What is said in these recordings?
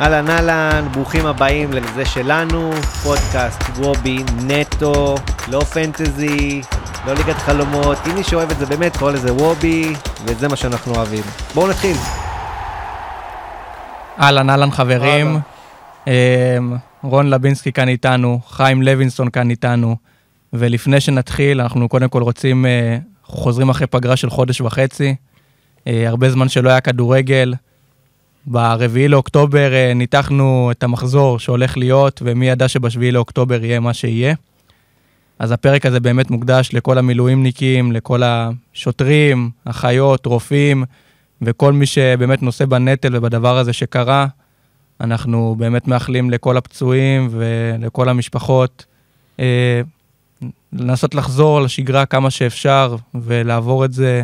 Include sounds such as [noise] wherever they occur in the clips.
אהלן אהלן, ברוכים הבאים לזה שלנו, פודקאסט וובי נטו, לא פנטזי, לא ליגת חלומות, אם מי שאוהב את זה באמת קורא לזה וובי, וזה מה שאנחנו אוהבים. בואו נתחיל. אהלן אהלן חברים, אמ, רון לבינסקי כאן איתנו, חיים לוינסון כאן איתנו, ולפני שנתחיל, אנחנו קודם כל רוצים, אה, חוזרים אחרי פגרה של חודש וחצי, אה, הרבה זמן שלא היה כדורגל. ברביעי לאוקטובר אה, ניתחנו את המחזור שהולך להיות, ומי ידע שבשביעי לאוקטובר יהיה מה שיהיה. אז הפרק הזה באמת מוקדש לכל המילואימניקים, לכל השוטרים, אחיות, רופאים, וכל מי שבאמת נושא בנטל ובדבר הזה שקרה. אנחנו באמת מאחלים לכל הפצועים ולכל המשפחות אה, לנסות לחזור לשגרה כמה שאפשר ולעבור את זה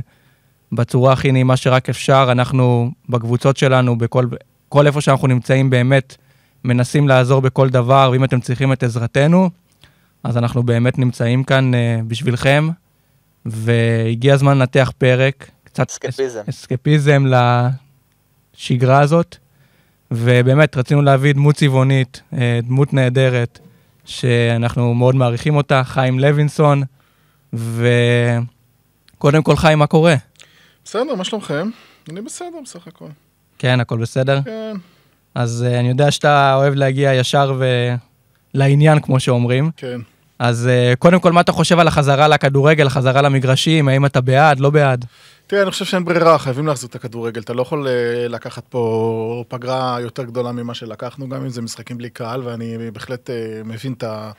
בצורה הכי נעימה שרק אפשר. אנחנו בקבוצות שלנו, בכל כל איפה שאנחנו נמצאים באמת, מנסים לעזור בכל דבר, ואם אתם צריכים את עזרתנו, אז אנחנו באמת נמצאים כאן uh, בשבילכם, והגיע הזמן לנתח פרק. קצת אסקפיזם. אסקפיזם לשגרה הזאת, ובאמת רצינו להביא דמות צבעונית, uh, דמות נהדרת, שאנחנו מאוד מעריכים אותה, חיים לוינסון, וקודם כל חיים, מה קורה? בסדר, מה שלומכם? אני בסדר בסך הכל. כן, הכל בסדר? כן, אז uh, אני יודע שאתה אוהב להגיע ישר ולעניין, כמו שאומרים. כן. אז uh, קודם כל, מה אתה חושב על החזרה לכדורגל, החזרה למגרשים? האם אתה בעד, לא בעד? תראה, אני חושב שאין ברירה, חייבים להחזיר את הכדורגל. אתה לא יכול אה, לקחת פה פגרה יותר גדולה ממה שלקחנו, גם אם זה משחקים בלי קהל, ואני בהחלט אה, מבין את ה...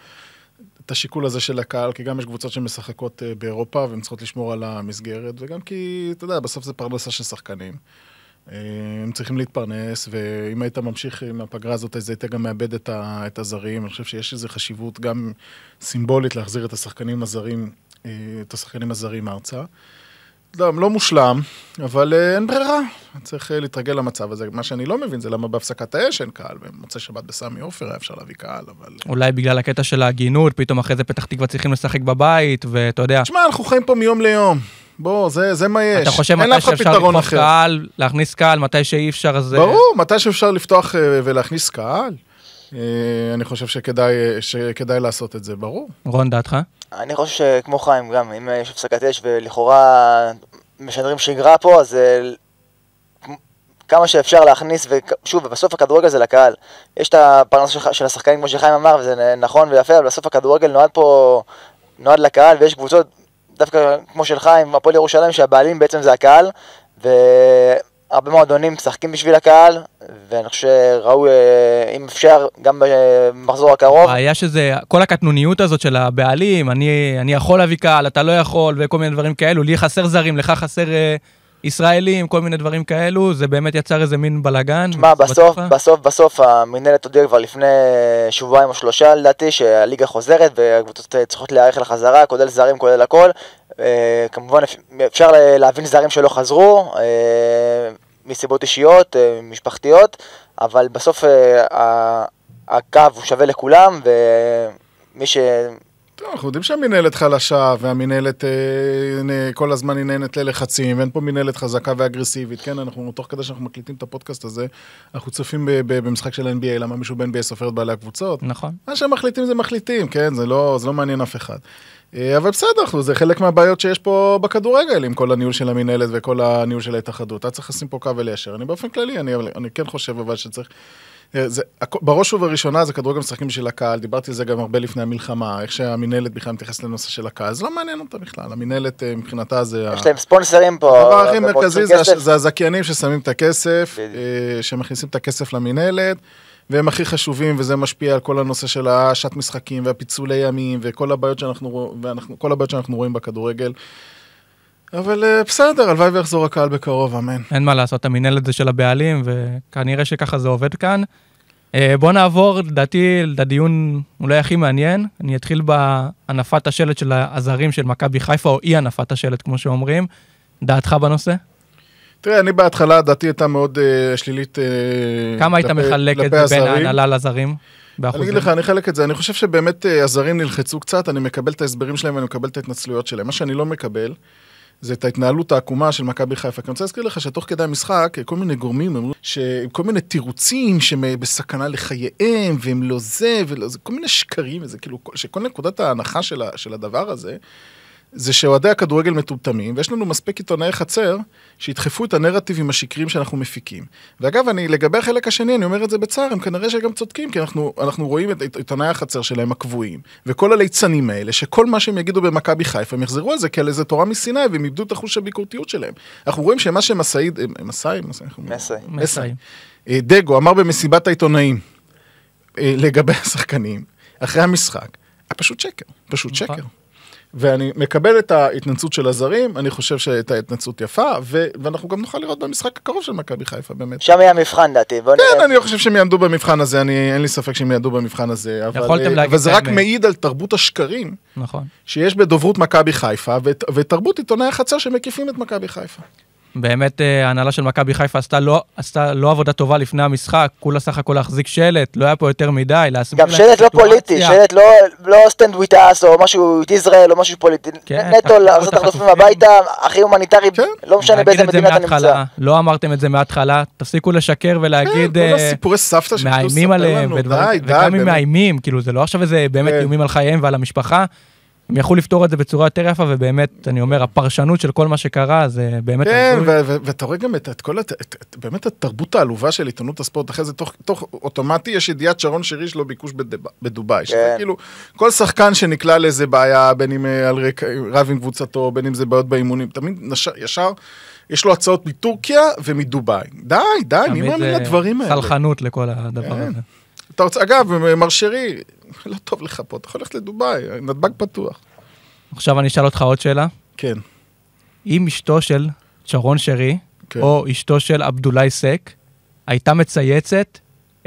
את השיקול הזה של הקהל, כי גם יש קבוצות שמשחקות אה, באירופה והן צריכות לשמור על המסגרת, וגם כי, אתה יודע, בסוף זה פרנסה של שחקנים. אה, הם צריכים להתפרנס, ואם היית ממשיך עם הפגרה הזאת, אז היית גם מאבד את, ה, את הזרים. אני חושב שיש איזו חשיבות גם סימבולית להחזיר את השחקנים הזרים, אה, את השחקנים הזרים ארצה. לא, לא מושלם, אבל אה, אין ברירה, צריך אה, להתרגל למצב הזה. מה שאני לא מבין זה למה בהפסקת האש אין קהל, במוצאי שבת בסמי עופר היה אפשר להביא קהל, אבל... אולי בגלל הקטע של ההגינות, פתאום אחרי זה פתח תקווה צריכים לשחק בבית, ואתה יודע, תשמע, אנחנו חיים פה מיום ליום. בוא, זה, זה מה יש. אתה חושב מתי שאפשר אחר. קהל, להכניס קהל, מתי שאי אפשר, אז... אה, ברור, מתי שאפשר לפתוח ולהכניס קהל, אני חושב שכדאי, אה, שכדאי לעשות את זה, ברור. רון, דעתך? אני חושב שכמו חיים, גם אם יש הפסקת אש ולכאורה משדרים שגרה פה, אז אה, כמה שאפשר להכניס, ושוב, בסוף הכדורגל זה לקהל. יש את הפרנסה של, של השחקנים, כמו שחיים אמר, וזה נכון ויפה, אבל בסוף הכדורגל נועד פה, נועד לקהל, ויש קבוצות, דווקא כמו של חיים, הפועל ירושלים, שהבעלים בעצם זה הקהל, והרבה מועדונים משחקים בשביל הקהל, ואני חושב שראוי, אה, אם אפשר, גם במחזור הקרוב, הבעיה שזה, כל הקטנוניות הזאת של הבעלים, אני, אני יכול להביא קהל, אתה לא יכול, וכל מיני דברים כאלו, לי חסר זרים, לך חסר אה, ישראלים, כל מיני דברים כאלו, זה באמת יצר איזה מין בלאגן. תשמע, בסוף. בסוף, בסוף המינהלת הודיעה כבר לפני שבועיים או שלושה לדעתי שהליגה חוזרת והקבוצות אה, צריכות להיערך לחזרה, כולל זרים, כולל הכל. אה, כמובן אפ- אפשר להבין זרים שלא חזרו, אה, מסיבות אישיות, משפחתיות, אבל בסוף הקו הוא שווה לכולם, ומי ש... טוב, אנחנו יודעים שהמינהלת חלשה, והמינהלת אה, כל הזמן היא נהנית ללחצים, ואין פה מינהלת חזקה ואגרסיבית, כן? אנחנו, תוך כדי שאנחנו מקליטים את הפודקאסט הזה, אנחנו צופים ב- ב- במשחק של NBA, למה מישהו ב-NBA סופר את בעלי הקבוצות? נכון. מה שהם מחליטים זה מחליטים, כן? זה לא, זה לא מעניין אף אחד. אה, אבל בסדר, אנחנו- זה חלק מהבעיות שיש פה בכדורגל, עם כל הניהול של המינהלת וכל הניהול של ההתאחדות. אתה צריך לשים פה קו וליישר. אני באופן כללי, אני, אני כן חושב אבל שצריך... אה, זה, בראש ובראשונה זה כדורגל משחקים בשביל הקהל, דיברתי על זה גם הרבה לפני המלחמה, איך שהמינהלת בכלל מתייחסת לנושא של הקהל, זה לא מעניין אותה בכלל, המינהלת אה, מבחינתה זה... ה- יש להם ספונסרים פה, הדבר הכי מרכזי זה. זה הזכיינים ששמים את הכסף. אה, שמכניסים את הכסף למינהלת, והם הכי חשובים, וזה משפיע על כל הנושא של השעת משחקים והפיצולי ימים, וכל הבעיות שאנחנו, ואנחנו, הבעיות שאנחנו רואים בכדורגל. אבל אה, בסדר, הלוואי ויחזור הקהל בקרוב, אמן. אין מה לעשות, המינהלת זה של הבעלים, וכנראה שככה זה עובד כאן. אה, בוא נעבור, לדעתי, לדיון אולי הכי מעניין. אני אתחיל בהנפת השלט של הזרים של מכבי חיפה, או אי הנפת השלט, כמו שאומרים. דעתך בנושא? תראה, אני בהתחלה, דעתי הייתה מאוד אה, שלילית. אה, כמה היית מחלק את זה בין. ההנהלה לזרים? אני באחוזים? אגיד לך, אני אחלק את זה. אני חושב שבאמת אה, הזרים נלחצו קצת, אני מקבל את ההסברים שלהם ואני מקבל את ההתנצלויות שלהם. מה שאני לא מקבל, זה את ההתנהלות העקומה של מכבי חיפה. אני רוצה להזכיר לך שתוך כדי המשחק, כל מיני גורמים אמרו שכל מיני תירוצים שהם בסכנה לחייהם, והם לא זה ולא זה, כל מיני שקרים, וזה כאילו, שכל נקודת ההנחה של הדבר הזה, זה שאוהדי הכדורגל מטומטמים, ויש לנו מספיק עיתונאי חצר שידחפו את הנרטיבים השקריים שאנחנו מפיקים. ואגב, אני, לגבי החלק השני, אני אומר את זה בצער, הם כנראה שגם צודקים, כי אנחנו, אנחנו רואים את עיתונאי החצר שלהם הקבועים, וכל הליצנים האלה, שכל מה שהם יגידו במכבי חיפה, הם יחזרו על זה כעל איזה תורה מסיני, והם איבדו את החוש הביקורתיות שלהם. אנחנו רואים שמה שמסעי, מסעי, מסעי, מסעי. אה, דגו אמר במסיבת העיתונאים, אה, לגבי השחקנים, אחרי המשחק, פשוט שקר, פשוט נכון. שקר. ואני מקבל את ההתנצלות של הזרים, אני חושב שהייתה התנצלות יפה, ו- ואנחנו גם נוכל לראות במשחק הקרוב של מכבי חיפה, באמת. שם יהיה המבחן דעתי, בוא כן, נראה. אני חושב שהם יעמדו במבחן הזה, אני, אין לי ספק שהם יעמדו במבחן הזה, אבל, אה, אבל זה רק האמת. מעיד על תרבות השקרים נכון. שיש בדוברות מכבי חיפה, ות, ותרבות עיתונאי החצר שמקיפים את מכבי חיפה. באמת אה, ההנהלה של מכבי חיפה עשתה לא, עשתה לא עבודה טובה לפני המשחק, כולה סך הכל להחזיק שלט, לא היה פה יותר מדי, להסביר גם שלט לא. פוליטי, שלט לא- לא סטנד וויט אס או משהו את ישראל או משהו פוליטי. כן, נטו לעשות את החטופים. הביתה, הכי הומניטרי, כן. לא משנה באיזה מדינה אתה נמצא. לא אמרתם את זה מההתחלה, תפסיקו לשקר ולהגיד, כן, כל אה, הסיפורי סבתא מאיימים עליהם, וגם אם. מאיימים, כאילו זה לא עכשיו איזה באמת כן. איומים על חייהם ועל המשפחה, הם יכלו לפתור את זה בצורה יותר יפה, ובאמת, אני אומר, הפרשנות של כל מה שקרה, זה באמת... כן, הזוי. ו- ו- ואתה רואה גם את, את כל, הת- את, את, באמת התרבות העלובה של עיתונות הספורט, אחרי זה תוך, תוך אוטומטי יש ידיעת שרון שרי שלו ביקוש בדב, בדובאי. שזה כן. כאילו, כל שחקן שנקלע לאיזה בעיה, בין אם אה, על רקע, רב עם קבוצתו, בין אם זה בעיות באימונים, תמיד נש, ישר, יש לו הצעות מטורקיה ומדובאי. די, די, מי תמיד מאמין זה לדברים האלה? סלחנות לכל הדבר כן. הזה. אתה רוצה, אגב, מר שרי, [laughs] לא טוב לך פה, אתה יכול ללכת לדובאי, נתב"ג פתוח. עכשיו אני אשאל אותך עוד שאלה. כן, אם אשתו של שרון שרי, כן. או אשתו של עבדולאי סק, הייתה מצייצת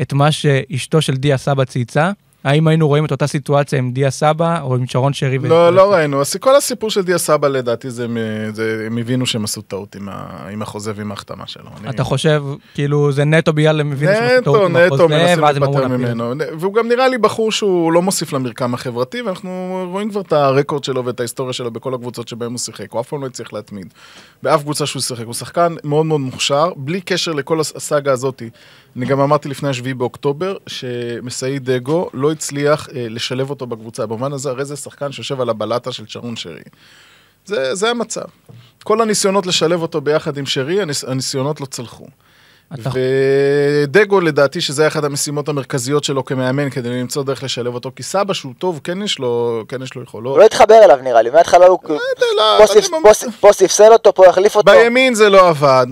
את מה שאשתו של דיה סבא צייצה, האם היינו רואים את אותה סיטואציה עם דיה סבא או עם שרון שרי? לא, לא ראינו. אז כל הסיפור של דיה סבא לדעתי זה, זה הם הבינו שהם עשו טעות עם, ה, עם החוזה ועם ההחתמה שלו. אני- אתה חושב, כאילו, זה נטו בגלל הם הבינו שהם עשו נטו, טעות עם נטו, החוזה, מנסים ואז הם אמרו להיפטר להפיל. ממנו. והוא גם נראה לי בחור שהוא לא מוסיף למרקם החברתי, ואנחנו רואים כבר את הרקורד שלו ואת ההיסטוריה שלו בכל הקבוצות שבהם הוא שיחק. הוא אף פעם לא הצליח להתמיד. באף קבוצה שהוא שיחק. הוא שחקן מאוד מאוד מוכשר, בלי קשר לכל הס- הסאגה הזאתי. אני גם אמרתי לפני השביעי באוקטובר, שמסעי דגו לא הצליח אה, לשלב אותו בקבוצה. במובן הזה, הרי זה שחקן שיושב על הבלטה של שרון שרי. זה, זה המצב. כל הניסיונות לשלב אותו ביחד עם שרי, הניס, הניסיונות לא צלחו. אתה- ודגו לדעתי שזה אחת המשימות המרכזיות שלו כמאמן כדי למצוא דרך לשלב אותו, כי סבא שהוא טוב, כן יש לו, כן יש לו יכולות. הוא לא התחבר אליו נראה לי, מההתחלה הוא לא, פה ספסל אותו, פה החליף אותו. בימין זה לא עבד.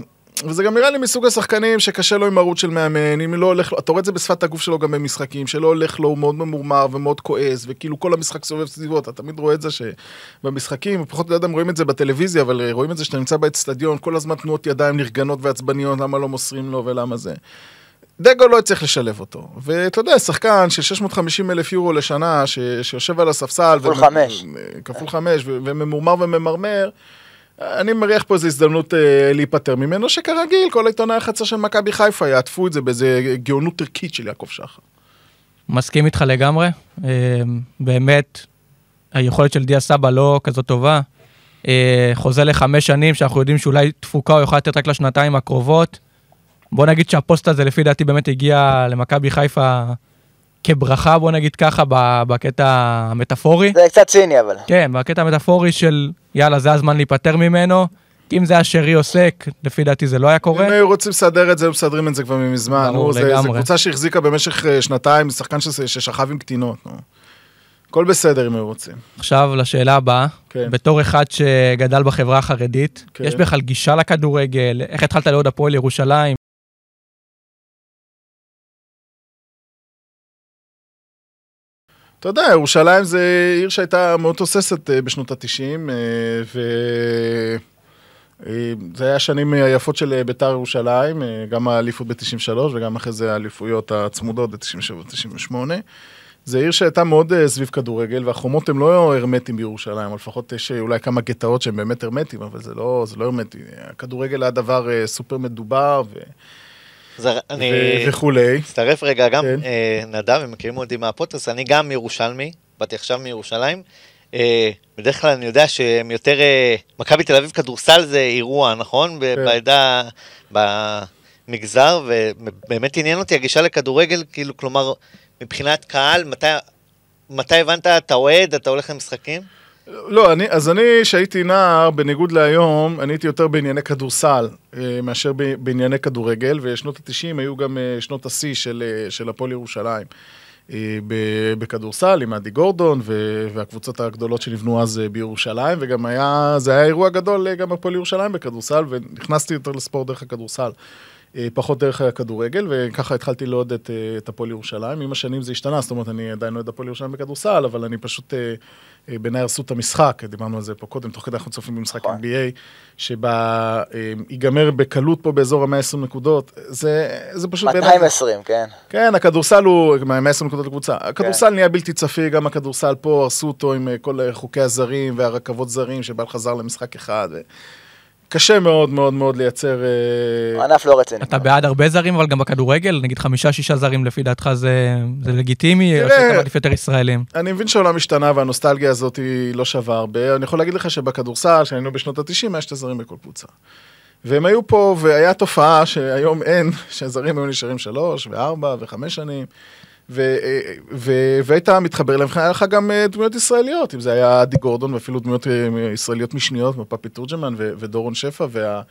וזה גם נראה לי מסוג השחקנים שקשה לו עם מרות של מאמן, אם לא הולך לו, אתה רואה את זה בשפת הגוף שלו גם במשחקים, שלא הולך לו, הוא מאוד ממורמר ומאוד כועס, וכאילו כל המשחק סובב סביבו, אתה תמיד רואה את זה שבמשחקים, פחות לא יודע אם רואים את זה בטלוויזיה, אבל רואים את זה שאתה נמצא באצטדיון, כל הזמן תנועות ידיים נרגנות ועצבניות, למה לא מוסרים לו ולמה זה. דגו לא הצליח לשלב אותו, ואתה יודע, שחקן של 650 אלף יורו לשנה, ש... שיושב על הספסל, כפול ומ- חמש. כפול חמש, ו- וממורמר וממרמר, אני מריח פה איזו הזדמנות אה, להיפטר ממנו, שכרגיל, כל עיתונאי החצר של מכבי חיפה יעטפו את זה באיזה גאונות ערכית של יעקב שחר. מסכים איתך לגמרי. אה, באמת, היכולת של דיה סבא לא כזאת טובה. אה, חוזה לחמש שנים, שאנחנו יודעים שאולי תפוקה הוא יכול לתת רק לשנתיים הקרובות. בוא נגיד שהפוסט הזה, לפי דעתי, באמת הגיע למכבי חיפה כברכה, בוא נגיד ככה, ב- בקטע המטאפורי. זה קצת ציני אבל. כן, בקטע המטאפורי של יאללה, זה הזמן להיפטר ממנו. אם זה היה שרי עוסק, לפי דעתי זה לא היה קורה. אם היו רוצים לסדר את זה, היו מסדרים את זה כבר מזמן. ברור, לגמרי. קבוצה שהחזיקה במשך אה, שנתיים, שחקן ששכב עם קטינות. נו. הכל בסדר אם היו רוצים. עכשיו לשאלה הבאה, כן. בתור אחד שגדל בחברה החרדית, כן. יש בכלל גישה לכדורגל, איך התחלת לעוד הפועל ירושלים? אתה יודע, ירושלים זה עיר שהייתה מאוד תוססת אה, בשנות ה-90, ו... אה, היה השנים היפות של אה, בית"ר ירושלים, אה, גם האליפות ב-93 וגם אחרי זה האליפויות הצמודות ב-97-98. זה עיר שהייתה מאוד אה, סביב כדורגל, והחומות הם לא הרמטיים בירושלים, או לפחות יש אה, אולי כמה גטאות שהם באמת הרמטיים, אבל זה לא, זה לא הרמטי. הכדורגל היה דבר אה, סופר מדובר ו... זה, אני וכולי. אצטרף רגע, גם כן. אה, נדב, הם מכירים אותי מהפודקאסט, אני גם ירושלמי, באתי עכשיו מירושלים. אה, בדרך כלל אני יודע שהם יותר... אה, מכבי תל אביב כדורסל זה אירוע, נכון? כן. בעדה, במגזר, ובאמת עניין אותי הגישה לכדורגל, כאילו, כלומר, מבחינת קהל, מתי... מתי הבנת, אתה אוהד, אתה הולך למשחקים? לא, אני, אז אני, כשהייתי נער, בניגוד להיום, אני הייתי יותר בענייני כדורסל אה, מאשר ב- בענייני כדורגל, ושנות ה-90 היו גם אה, שנות השיא של, אה, של הפועל ירושלים. בכדורסל עם אדי גורדון והקבוצות הגדולות שנבנו אז בירושלים, וגם היה, זה היה אירוע גדול גם בפועל ירושלים בכדורסל, ונכנסתי יותר לספורט דרך הכדורסל. פחות דרך הכדורגל, וככה התחלתי לעוד את, את הפועל ירושלים. עם השנים זה השתנה, זאת אומרת, אני עדיין אוהד הפועל ירושלים בכדורסל, אבל אני פשוט, בעיניי הרסו את המשחק, דיברנו על זה פה קודם, תוך כדי אנחנו צופים במשחק נכון. NBA, שבה אה, ייגמר בקלות פה באזור ה-120 נקודות, זה, זה פשוט בעיניי... 220, כן. כן, הכדורסל הוא 120 נקודות לקבוצה. הכדורסל נהיה בלתי צפי, גם הכדורסל פה הרסו אותו עם אה, כל אה, חוקי הזרים והרכבות זרים, שבא חזר למשחק אחד. ו... קשה מאוד מאוד מאוד לייצר... אה, ענף לא רציני. אתה בעד הרבה זרים, אבל גם בכדורגל, נגיד חמישה-שישה זרים לפי דעתך זה זה לגיטימי, או שאתה מעדיף יותר ישראלים? אני מבין שהעולם השתנה והנוסטלגיה הזאת היא לא שווה הרבה. אני יכול להגיד לך שבכדורסל, כשהיינו בשנות ה-90, היה שתי זרים בכל קבוצה. והם היו פה, והיה תופעה שהיום אין, [laughs] שהזרים היו נשארים שלוש וארבע וחמש שנים. והיית מתחבר אליהם, היה לך גם אה, דמויות ישראליות, אם זה היה עדי גורדון ואפילו דמויות אה, ישראליות משניות, כמו פפי תורג'מן ודורון שפע, וה...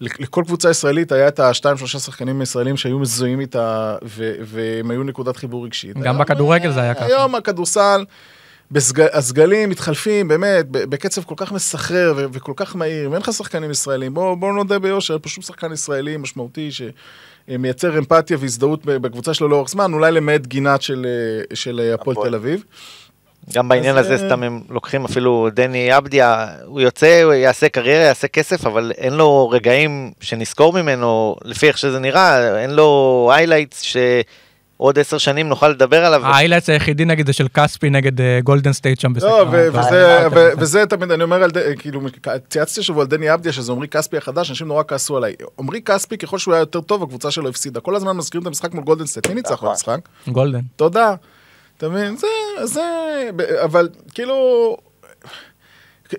לכל קבוצה ישראלית היה את השתיים שלושה שחקנים ישראלים שהיו מזוהים איתה והם היו נקודת חיבור רגשית. גם בכדורגל זה היה אה, ככה. היום הכדורסל. הסגלים מתחלפים באמת בקצב כל כך מסחרר וכל כך מהיר, ואין לך שחקנים ישראלים. בואו בוא נודה ביושר, אין פה שום שחקן ישראלי משמעותי שמייצר אמפתיה והזדהות בקבוצה שלו לאורך זמן, אולי למעט גינת של, אה, של אה, הפועל. תל אביב. גם בעניין הזה אה, סתם הם לוקחים אפילו דני עבדיה, הוא יוצא, הוא יעשה קריירה, יעשה כסף, אבל אין לו רגעים שנזכור ממנו, לפי איך שזה נראה, אין לו highlights שעוד עשר שנים נוכל לדבר עליו. ה highlights היחידי נגיד זה של כספי נגד אה, גולדן סטייט שם בסקר. לא, ו- ב- וזה, תמיד, אני אומר, כאילו, צייצתי השבוע על דני אבדיה, שזה עמרי כספי החדש, אנשים נורא כעסו עליי. עמרי כספי, ככל שהוא היה יותר טוב, הקבוצה שלו הפסידה. כל הזמן מזכירים את המשחק מול גולדן סטייט. מי ניצח נכון. במשחק? גולדן. תודה. אתה מבין? זה, זה, אבל כאילו...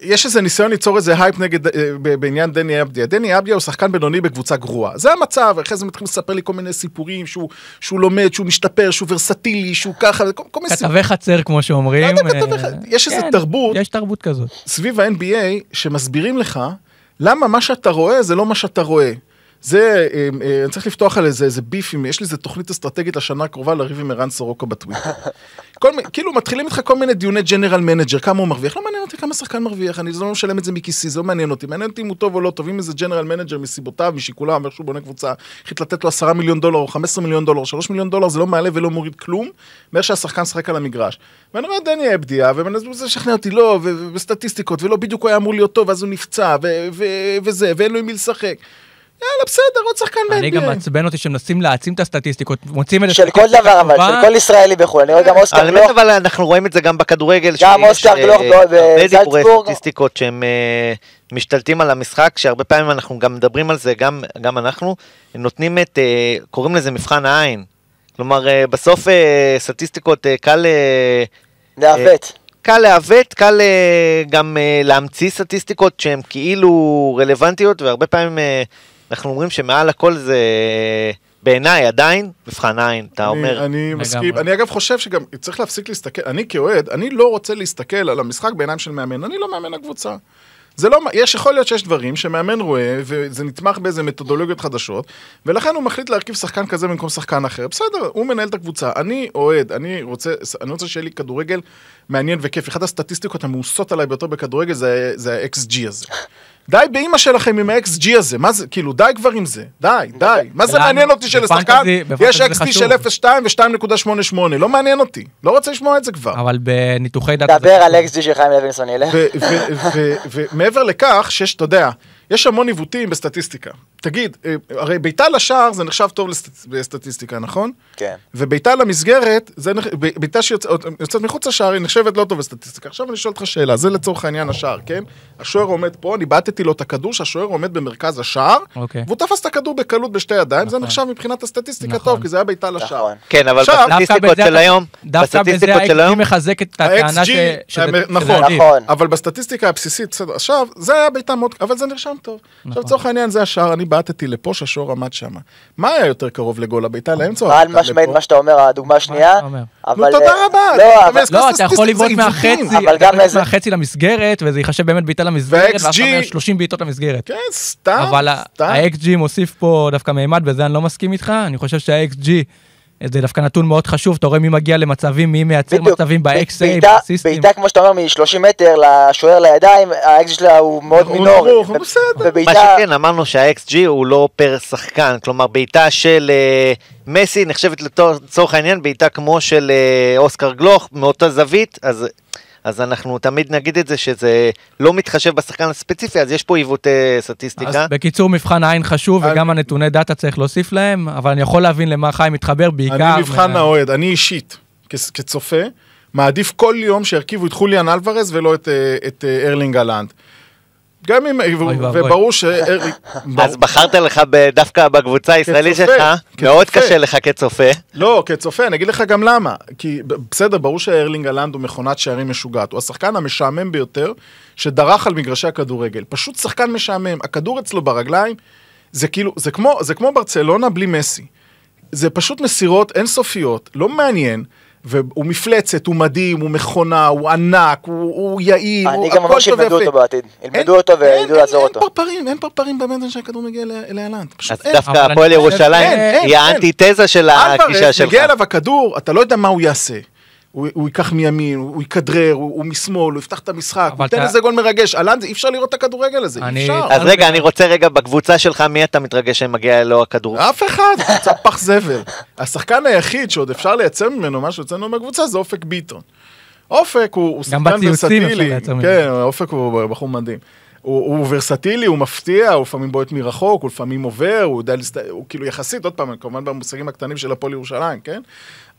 יש איזה ניסיון ליצור איזה הייפ נגד, אה, בעניין דני אבדיה. דני אבדיה הוא שחקן בינוני בקבוצה גרועה. זה המצב, אחרי זה מתחילים לספר לי כל מיני סיפורים, שהוא, שהוא לומד, שהוא משתפר, שהוא ורסטילי, שהוא ככה, כל, כל מיני סיפורים. כתבי חצר כמו שאומרים. לא יודע, כתבי אה, חצר. יש איזה כן, תרבות. יש תרבות כזאת. סביב ה-NBA שמסבירים לך למה מה שאתה רואה זה לא מה שאתה רואה. זה, אה, אה, אני צריך לפתוח על איזה, איזה beef ים, יש לי איזה תוכנית אסטרטגית לשנה הקרובה לריב עם ערן סורוקה בטוויטר. [laughs] כל, כאילו מתחילים איתך כל מיני דיוני general manager, כמה הוא מרוויח, לא מעניין אותי כמה שחקן מרוויח, אני לא משלם את זה מכיסי, זה לא מעניין אותי, מעניין אותי אם הוא טוב או לא טוב, אם איזה general manager מסיבותיו, משיקוליו, איך שהוא בונה קבוצה, החליט לתת לו 10 מיליון דולר או 15 מיליון דולר, 3 מיליון דולר, זה לא מעלה ולא מוריד כלום, מאיך שהשחקן שחק על המגרש. ואני אומר, דני אבדיה, ומנסה לשכנע אותי, לא, ו- ו- וסטטיסטיקות, ולא בדיוק הוא היה אמור להיות טוב, אז הוא נפצע, וזה, ואין לו עם מי לשחק. יאללה, בסדר, עוד שחקן אני גם ב-NBA. מעצבן אותי שמנסים להעצים את הסטטיסטיקות, מוצאים את של כל הסטטיסטיקה דבר אבל, של כל ישראלי בחו"ל. אני רואה גם אוסקר האמת גלוך, אבל אנחנו רואים את זה גם בכדורגל, גם שיש, אוסקר אה, גלוך הרבה דיבורי בזלצבורג. סטטיסטיקות שהם אה, משתלטים על המשחק, שהרבה פעמים אנחנו גם מדברים על זה, גם, אנחנו, נותנים את, אה, קוראים לזה מבחן העין. כלומר, אה, בסוף אה, סטטיסטיקות אה, קל... אה, לעוות. קל לעוות, קל אה, גם אה, להמציא סטטיסטיקות שהן כאילו רלוונטיות, והרבה פעמים אה, אנחנו אומרים שמעל הכל זה, בעיניי עדיין, מבחן עין, אתה אומר. אני, אני מסכים. אני אגב חושב שגם צריך להפסיק להסתכל, אני כאוהד, אני לא רוצה להסתכל על המשחק בעיניים של מאמן, אני לא מאמן הקבוצה. זה לא, יש, יכול להיות שיש דברים שמאמן רואה, וזה נתמך באיזה מתודולוגיות חדשות, ולכן הוא מחליט להרכיב שחקן כזה במקום שחקן אחר. בסדר, הוא מנהל את הקבוצה. אני אוהד, אני רוצה, אני רוצה שיהיה לי כדורגל מעניין וכיף. אחת הסטטיסטיקות המאוסות עליי ביותר בכדורגל זה, זה ה-XG הזה. די באימא שלכם עם ה-XG הזה, מה זה, כאילו, די כבר עם זה, די, די. מה זה מעניין אותי שלשחקן יש חשוב. של 0.2 ו-2.88, לא מעניין אותי. לא רוצה לשמוע את זה כבר. אבל בניתוחי דאטה... דבר על. XG של חיים לוינסון ילך. ו- ו- ו- ומעבר לכך, שיש, אתה יודע, יש המון עיוותים בסטטיסטיקה. תגיד, אה, הרי בעיטה לשער זה נחשב טוב לסט- בסטטיסטיקה, נכון? כן. ובעיטה למסגרת, זה נח- ב- בעיטה שיוצאת מחוץ לשער, היא נחשבת לא טוב בסטטיסטיקה. עכשיו אני שואל אותך שאלה, זה לצורך העניין השער, כן? השוער עומד פה, אני בעטתי לו את הכדור, שהשוער עומד במרכז השער, אוקיי. והוא תפס את הכדור בקלות בשתי ידיים, זה נכון. נחשב מבחינת הסטטיסטיקה נכון. טוב, כי זה היה בעיטה לשער. נכון. כן, אבל עכשיו- בסטטיסטיקות של היום, בסטטיסטיקות של היום, מחזק את הטענה ש- נכון. נכון. אבל בסטטיסטיקה הבסיסית, עכשיו, זה היה בעיטה מאוד, אבל זה נרשם טוב. עכשיו, נכון. לצורך העניין, זה השער, אני בעטתי לפה, שהשוער עמד שם. מה היה יותר קרוב לגול, הבעיטה לאמצע או חד הבעיטה משמעית לפה? מה שאתה אומר, הדוגמה השנייה. אבל... נו, תודה אה, רבה. לא, אתה אבל... לא, יכול לבעוט. מהחצי, אבל גם איזה- מהחצי למסגרת, וזה ייחשב באמת בעיטה למסגרת, ואז אתה וה-XG אומר 30 בעיטות למסגרת. כן, סתם, אבל ה- סתם. ה-XG מוסיף פה דווקא מימד, בזה אני לא מסכים איתך, אני חושב שה-XG זה דווקא נתון מאוד חשוב, אתה רואה מי מגיע למצבים, מי מייצר בדיוק. מצבים ב-XA, בעיטה- באסיסטים. בעיטה, כמו שאתה אומר, מ-30 מטר לשוער לידיים, ה-XG שלה הוא מאוד הוא מינורי. נמוך, הוא ו- בסדר. מה. שכן, אמרנו שה-XG הוא לא פר שחקן, כלומר בעיטה של אה, מסי נחשבת לצורך העניין בעיטה כמו של אה, אוסקר גלוך, מאותה זווית, אז... אז אנחנו תמיד נגיד את זה שזה לא מתחשב בשחקן הספציפי, אז יש פה עיוותי אז סטטיסטיקה. בקיצור, מבחן העין חשוב, אני- וגם הנתוני דאטה צריך להוסיף להם, אבל אני יכול להבין למה חיים מתחבר, בעיקר... אני מבחן מה- האוהד, אני אישית, כ- כצופה, מעדיף כל יום שירכיבו את חוליאן אלוורז ולא את, אה, את אה, ארלינג הולאנד. גם אם. וברור ש... [laughs] אז בחרת לך דווקא בקבוצה הישראלית שלך, מאוד כצופה. קשה לך כצופה. לא, כצופה, אני אגיד לך גם למה. כי בסדר, ברור שארלינג הלנד הוא מכונת שערים משוגעת. הוא השחקן המשעמם ביותר שדרך על מגרשי הכדורגל. פשוט שחקן משעמם. הכדור אצלו ברגליים, זה כאילו, זה כמו, זה כמו ברצלונה בלי מסי. זה פשוט מסירות אינסופיות, לא מעניין. והוא מפלצת, הוא מדהים, הוא מכונה, הוא ענק, הוא, הוא יעיל, אני הוא גם אומר הכל טוב שילמדו ויפה. אותו בעתיד. אין- ילמדו אותו אין- וידעו אין- לעזור אותו. אין פרפרים, אין פרפרים במנטן שהכדור מגיע ל- להלנד. פשוט אז אין. דווקא הפועל אני- ירושלים היא. האנטיתזה של הגישה שלך. מגיע אליו הכדור, אתה לא יודע מה הוא יעשה. הוא, הוא ייקח מימין, הוא יכדרר, הוא, הוא משמאל, הוא יפתח את המשחק, הוא ייתן אתה- איזה גול מרגש. אהלן, אי אפשר לראות את הכדורגל הזה, אני- אי אפשר. אז רגע, אני רוצה רגע, בקבוצה שלך, מי אתה מתרגש שמגיע לו הכדור? אף אחד, קבוצת [laughs] פח זבל. השחקן היחיד שעוד אפשר לייצר ממנו משהו אצלנו מהקבוצה זה אופק ביטון. אופק הוא, הוא גם שחקן בציוצים אפשר ורסטילי. לייצר ממנו. כן, אופק הוא בחור מדהים. הוא, הוא ורסטילי, הוא מפתיע, הוא לפעמים בועט מרחוק, הוא לפעמים עובר, הוא יודע, להסת... הוא כאילו יחסית, עוד פעם, כמובן במושגים הקטנים של הפועל ירושלים, כן?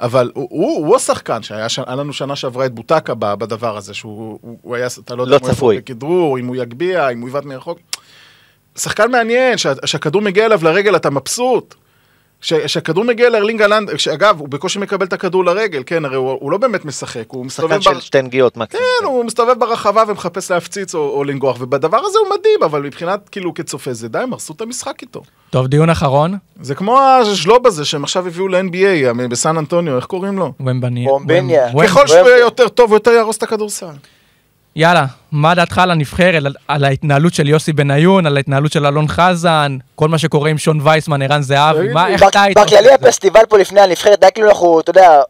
אבל הוא, הוא, הוא השחקן שהיה ש... לנו שנה שעברה את בוטקה בדבר הזה, שהוא הוא, הוא היה, אתה לא יודע לא הוא צפוי. יבוא בכדרור, אם הוא יגביה, אם הוא יבעט מרחוק. שחקן מעניין, שה, שהכדור מגיע אליו לרגל, אתה מבסוט. ש- שהכדור מגיע לארלינג הלנד, שאגב, הוא בקושי מקבל את הכדור לרגל, כן, הרי הוא, הוא לא באמת משחק, הוא מסתובב... שחקן בר- של שתי נגיעות מקסימום. כן, הוא מסתובב ברחבה ומחפש להפציץ או, או לנגוח, ובדבר הזה הוא מדהים, אבל מבחינת, כאילו, כצופה זה די, הם הרסו את המשחק איתו. טוב, דיון אחרון, זה כמו הז'לוב הזה שהם עכשיו הביאו ל-NBA בסן אנטוניו, איך קוראים לו? ומבניה. ככל שהוא יהיה יותר טוב, הוא יותר יהרוס את הכדורסל. יאללה, מה דעתך על הנבחרת, על, על ההתנהלות של יוסי בניון, על ההתנהלות של אלון חזן, כל מה שקורה עם שון וייסמן, ערן זהבי, מה, איך אתה היית... בכללי הפסטיבל פה לפני הנבחרת, די כאילו אנחנו, אתה יודע,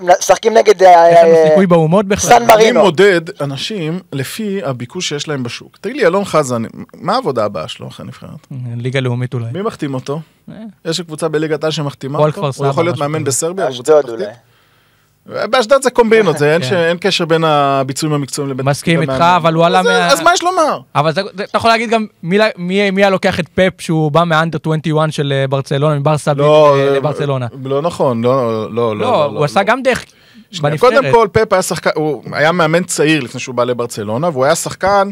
משחקים נגד... אה, יש לנו אה, סיכוי באומות בכלל. סן אני מרינו. מודד אנשים לפי הביקוש שיש להם בשוק. תגיד לי, אלון חזן, מה העבודה הבאה שלו אחרי נבחרת? ליגה לאומית אולי. מי מחתים אותו? אה. יש קבוצה בליגת העל שמחתימה אותו? הוא יכול להיות מאמן. בסרביה? אשדוד? אולי. באשדוד זה קומבינות, זה אין כן. ש- אין קשר בין הביצועים המקצועיים לבין... מסכים איתך. אבל הוא עלה מה- אז מה יש לומר? אבל זה- אתה יכול להגיד גם מי מי- מי היה לוקח את פפ שהוא בא מאנדר 21 של אה, ברצלונה, מברסה לא, אה, אה, לברצלונה. לא נכון, לא, לא, לא. לא, הוא עשה גם דרך שנייה, בנבחרת. קודם כל, פפ היה שחקן, הוא היה מאמן צעיר לפני שהוא בא לברצלונה, והוא היה שחקן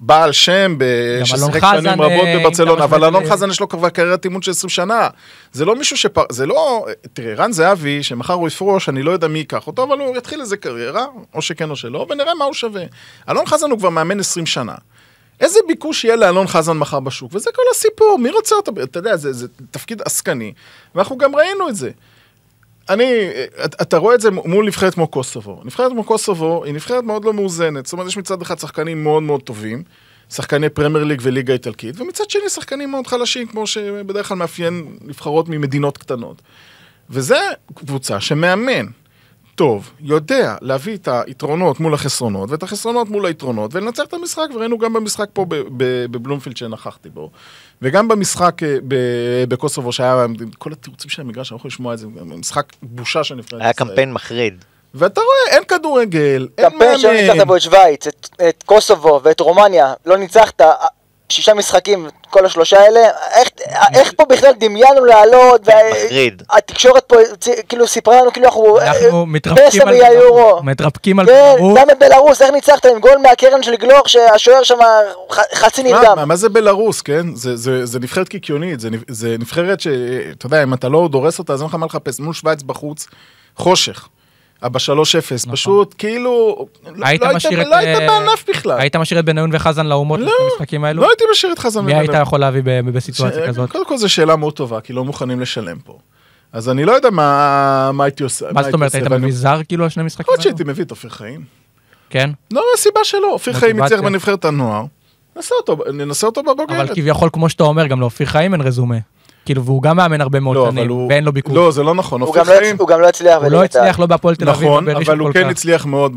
בעל שם, ששיחק שנים רבות אה, בברצלונה, אבל אלון משווה- חזן יש לו כבר קריירת אימון של 20 שנה. זה לא מישהו שפ... זה לא... תראה, רן זהבי, שמחר הוא יפרוש, אני לא יודע מי ייקח אותו, אבל הוא יתחיל איזה קריירה, או שכן או שלא, ונראה מה הוא שווה. אלון חזן הוא כבר מאמן 20 שנה. איזה ביקוש יהיה לאלון חזן מחר בשוק? וזה כל הסיפור, מי רוצה אותו? אתה יודע, זה, זה תפקיד עסקני, ואנחנו גם ראינו את זה. אני, אתה רואה את זה מול נבחרת כמו קוסובו. נבחרת כמו קוסובו היא נבחרת מאוד לא מאוזנת. זאת אומרת, יש מצד אחד שחקנים מאוד מאוד טובים, שחקני פרמייר ליג וליגה איטלקית, ומצד שני שחקנים מאוד חלשים, כמו שבדרך כלל מאפיין נבחרות ממדינות קטנות. וזה קבוצה שמאמן טוב, יודע להביא את היתרונות מול החסרונות, ואת החסרונות מול היתרונות, ולנצח את המשחק, וראינו גם במשחק פה בבלומפילד שנכחתי בו, וגם במשחק אה, בקוסובו, שהיה כל התירוצים של המגרש, אני לא יכול לשמוע את זה, משחק בושה של נבחרת היה ישראל. קמפיין מחריד. ואתה רואה, אין כדורגל, אין קמפיין שלא ניצחת מאמן. בו את שווייץ, את- את קוסובו ואת רומניה, לא ניצחת, שישה משחקים, כל השלושה האלה, איך, איך פה בכלל דמיינו לעלות, מחריד. והתקשורת פה כאילו סיפרה לנו כאילו אנחנו אנחנו אה, מתרפקים על מהיורו. מתרפקים על כן, בלרוס. גם בבלארוס, איך ניצחת עם גול מהקרן של גלוך שהשוער שם חצי מה, נרדם. מה- מה זה בלרוס, כן? זה- זה זה נבחרת קיקיונית, זה זה נבחרת שאתה יודע, אם אתה לא דורס אותה, אז אין לך מה לחפש. מול שווייץ בחוץ, חושך. ב-3-0, פשוט כאילו... לא- היית לא. לא אה, בענף בכלל. היית משאיר את בניון וחזן לאומות לא, במשחקים האלו? לא הייתי משאיר את חזן מי היית. יכול להביא ב- בסיטואציה כזאת? קודם כל זו שאלה מאוד טובה, כי לא מוכנים לשלם פה. אז אני לא יודע מה מה הייתי עושה. מה זאת אומרת, היית מביא זר כאילו על שני משחקים יכול? שהייתי מביא את אופיר חיים. כן? לא, הסיבה שלא, אופיר חיים. ניצח בנבחרת הנוער. ננסה אותו, ננסה אותו אבל בבוגרת. כביכול, כמו שאתה אומר, גם לאופיר חיים אין רזומה. כאילו, והוא גם מאמן הרבה מאוד לא, שנים, הוא... ואין לו ביקור. לא, זה לא נכון, הוא גם לא הוא גם לא הצליח. הוא לא. הצליח לא בהפועל תל אביב, נכון, אבל הוא כן כך. הצליח מאוד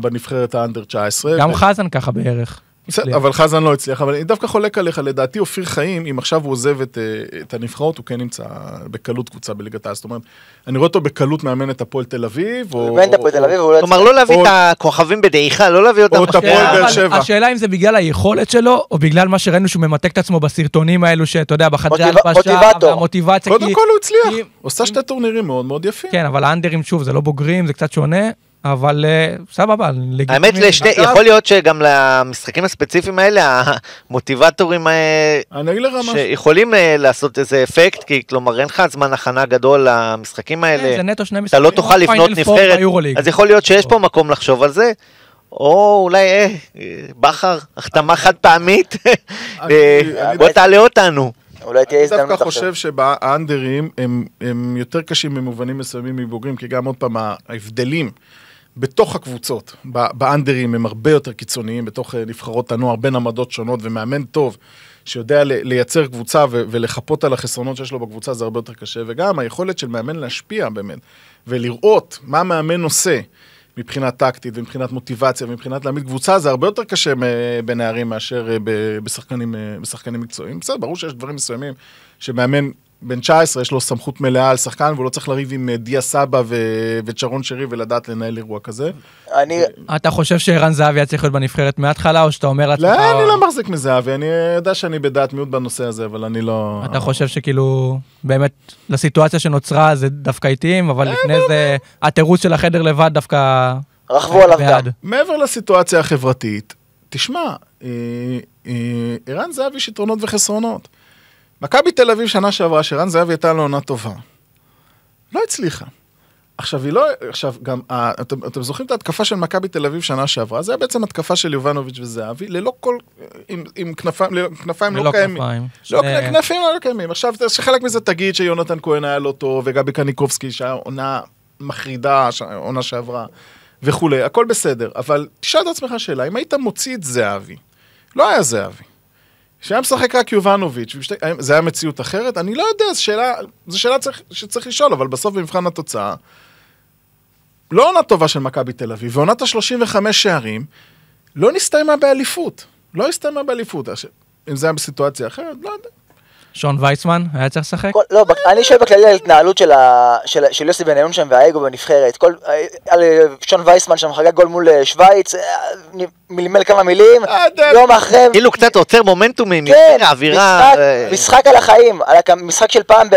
בנבחרת האנדר 19. גם ו- חזן ככה בערך. בסדר, הצליח. אבל חזן לא הצליח, אבל אני דווקא חולק עליך, לדעתי אופיר חיים, אם עכשיו הוא עוזב את, אה, את הנבחרות, הוא כן נמצא בקלות קבוצה בליגת העל. זאת אומרת, אני רואה אותו בקלות מאמן את הפועל תל אביב, או... הוא אימן את הפועל תל אביב, לא כלומר, לא להביא או- את הכוכבים בדעיכה, לא להביא אותם. או את הפועל השאלה- באר שבע. השאלה אם זה בגלל היכולת שלו, או בגלל מה שראינו שהוא ממתק את עצמו בסרטונים האלו, שאתה יודע, בחדרי הלבשה. והמוטיבציה. קודם כל הוא הצליח, עושה שתי טורנירים מאוד מאוד יפים. כן, אבל האנדרים, שוב, זה לא בוגרים, זה קצת שונה, אבל אה, סבבה, לגיטימי. האמת, לשני, אגב- יכול להיות שגם למשחקים הספציפיים האלה, המוטיבטורים אה, אני. שיכולים אה, לעשות איזה אפקט, כי כלומר אין לך זמן הכנה גדול למשחקים כן, האלה, זה נטו שני אתה משחקים. לא תוכל לבנות פור נבחרת. אז יכול להיות שיש פה מקום לחשוב על זה, או אולי, אה, בכר, החתמה חד פעמית, אני- אני בוא תעלה אותנו. אולי תהיה אני הזדמנות דווקא עכשיו. חושב שבאנדרים הם, הם יותר קשים במובנים מסוימים מבוגרים, כי גם עוד פעם ההבדלים בתוך הקבוצות, באנדרים הם הרבה יותר קיצוניים, בתוך אה, נבחרות הנוער, בין עמדות שונות, ומאמן טוב, שיודע לייצר קבוצה ולחפות על החסרונות שיש לו בקבוצה, זה הרבה יותר קשה, וגם היכולת של מאמן להשפיע באמת, ולראות מה המאמן עושה. מבחינה טקטית ומבחינת מוטיבציה ומבחינת להעמיד קבוצה זה הרבה יותר קשה מ- בנערים מאשר אה, בשחקנים, אה, בשחקנים מקצועיים. בסדר, ברור שיש דברים מסוימים שמאמן בן 19 יש לו סמכות מלאה על שחקן והוא לא צריך לריב עם אה, דיה סבא ו- וצ'רון שרי ולדעת לנהל אירוע כזה. אני, אתה חושב שערן זהבי היה צריך להיות בנבחרת מההתחלה, או שאתה אומר לעצמך... לא, אני לא מחזיק מזהבי, אני יודע שאני בדעת מיעוט בנושא הזה, אבל אני לא... אתה חושב שכאילו, באמת, לסיטואציה שנוצרה זה דווקא התאים, אבל לפני זה, התירוץ של החדר לבד דווקא... רכבו עליו. גם. מעבר לסיטואציה החברתית, תשמע, אה, אה, ערן זהבי יש יתרונות וחסרונות. מכבי תל אביב שנה שעברה, שערן זהבי הייתה לו עונה טובה. לא הצליחה. עכשיו, היא לא, עכשיו, גם, אה, אתם, אתם זוכרים את ההתקפה של מכבי תל אביב שנה שעברה? זה היה בעצם התקפה של יובנוביץ' וזהבי, ללא כל, עם, עם כנפיים, ללא- כנפיים לא קיימים. כנפיים. לא, שני- כנפיים לא קיימים. עכשיו, שחלק מזה תגיד שיונתן כהן היה לא טוב, וגבי קניקובסקי שהיה עונה מחרידה, עונה שעברה, וכולי, הכל בסדר. אבל תשאל את עצמך שאלה, אם היית מוציא את זהבי, לא היה זהבי. שהיה משחק רק יובנוביץ', זה היה מציאות אחרת? אני לא יודע, זו שאלה, זו שאלה צריך, שצריך לשאול, אבל בסוף במבחן התוצאה, לא עונה טובה של מכבי תל אביב, ועונת ה-35 שערים, לא נסתיימה באליפות. לא הסתיימה באליפות. אם זה היה בסיטואציה אחרת, לא יודע. שון וייסמן היה צריך לשחק? כל- לא, אני שואל בכללי על התנהלות של ה- של- של יוסי בניון שם והאגו בנבחרת. כל- על אה, שון וייסמן שם חגג גול מול אה, שווייץ, אה, מלמל כמה מילים. יום אחרי... כאילו קצת עוצר מומנטומים, כן, יותר אווירה. משחק- משחק על החיים, על הכ- משחק של פעם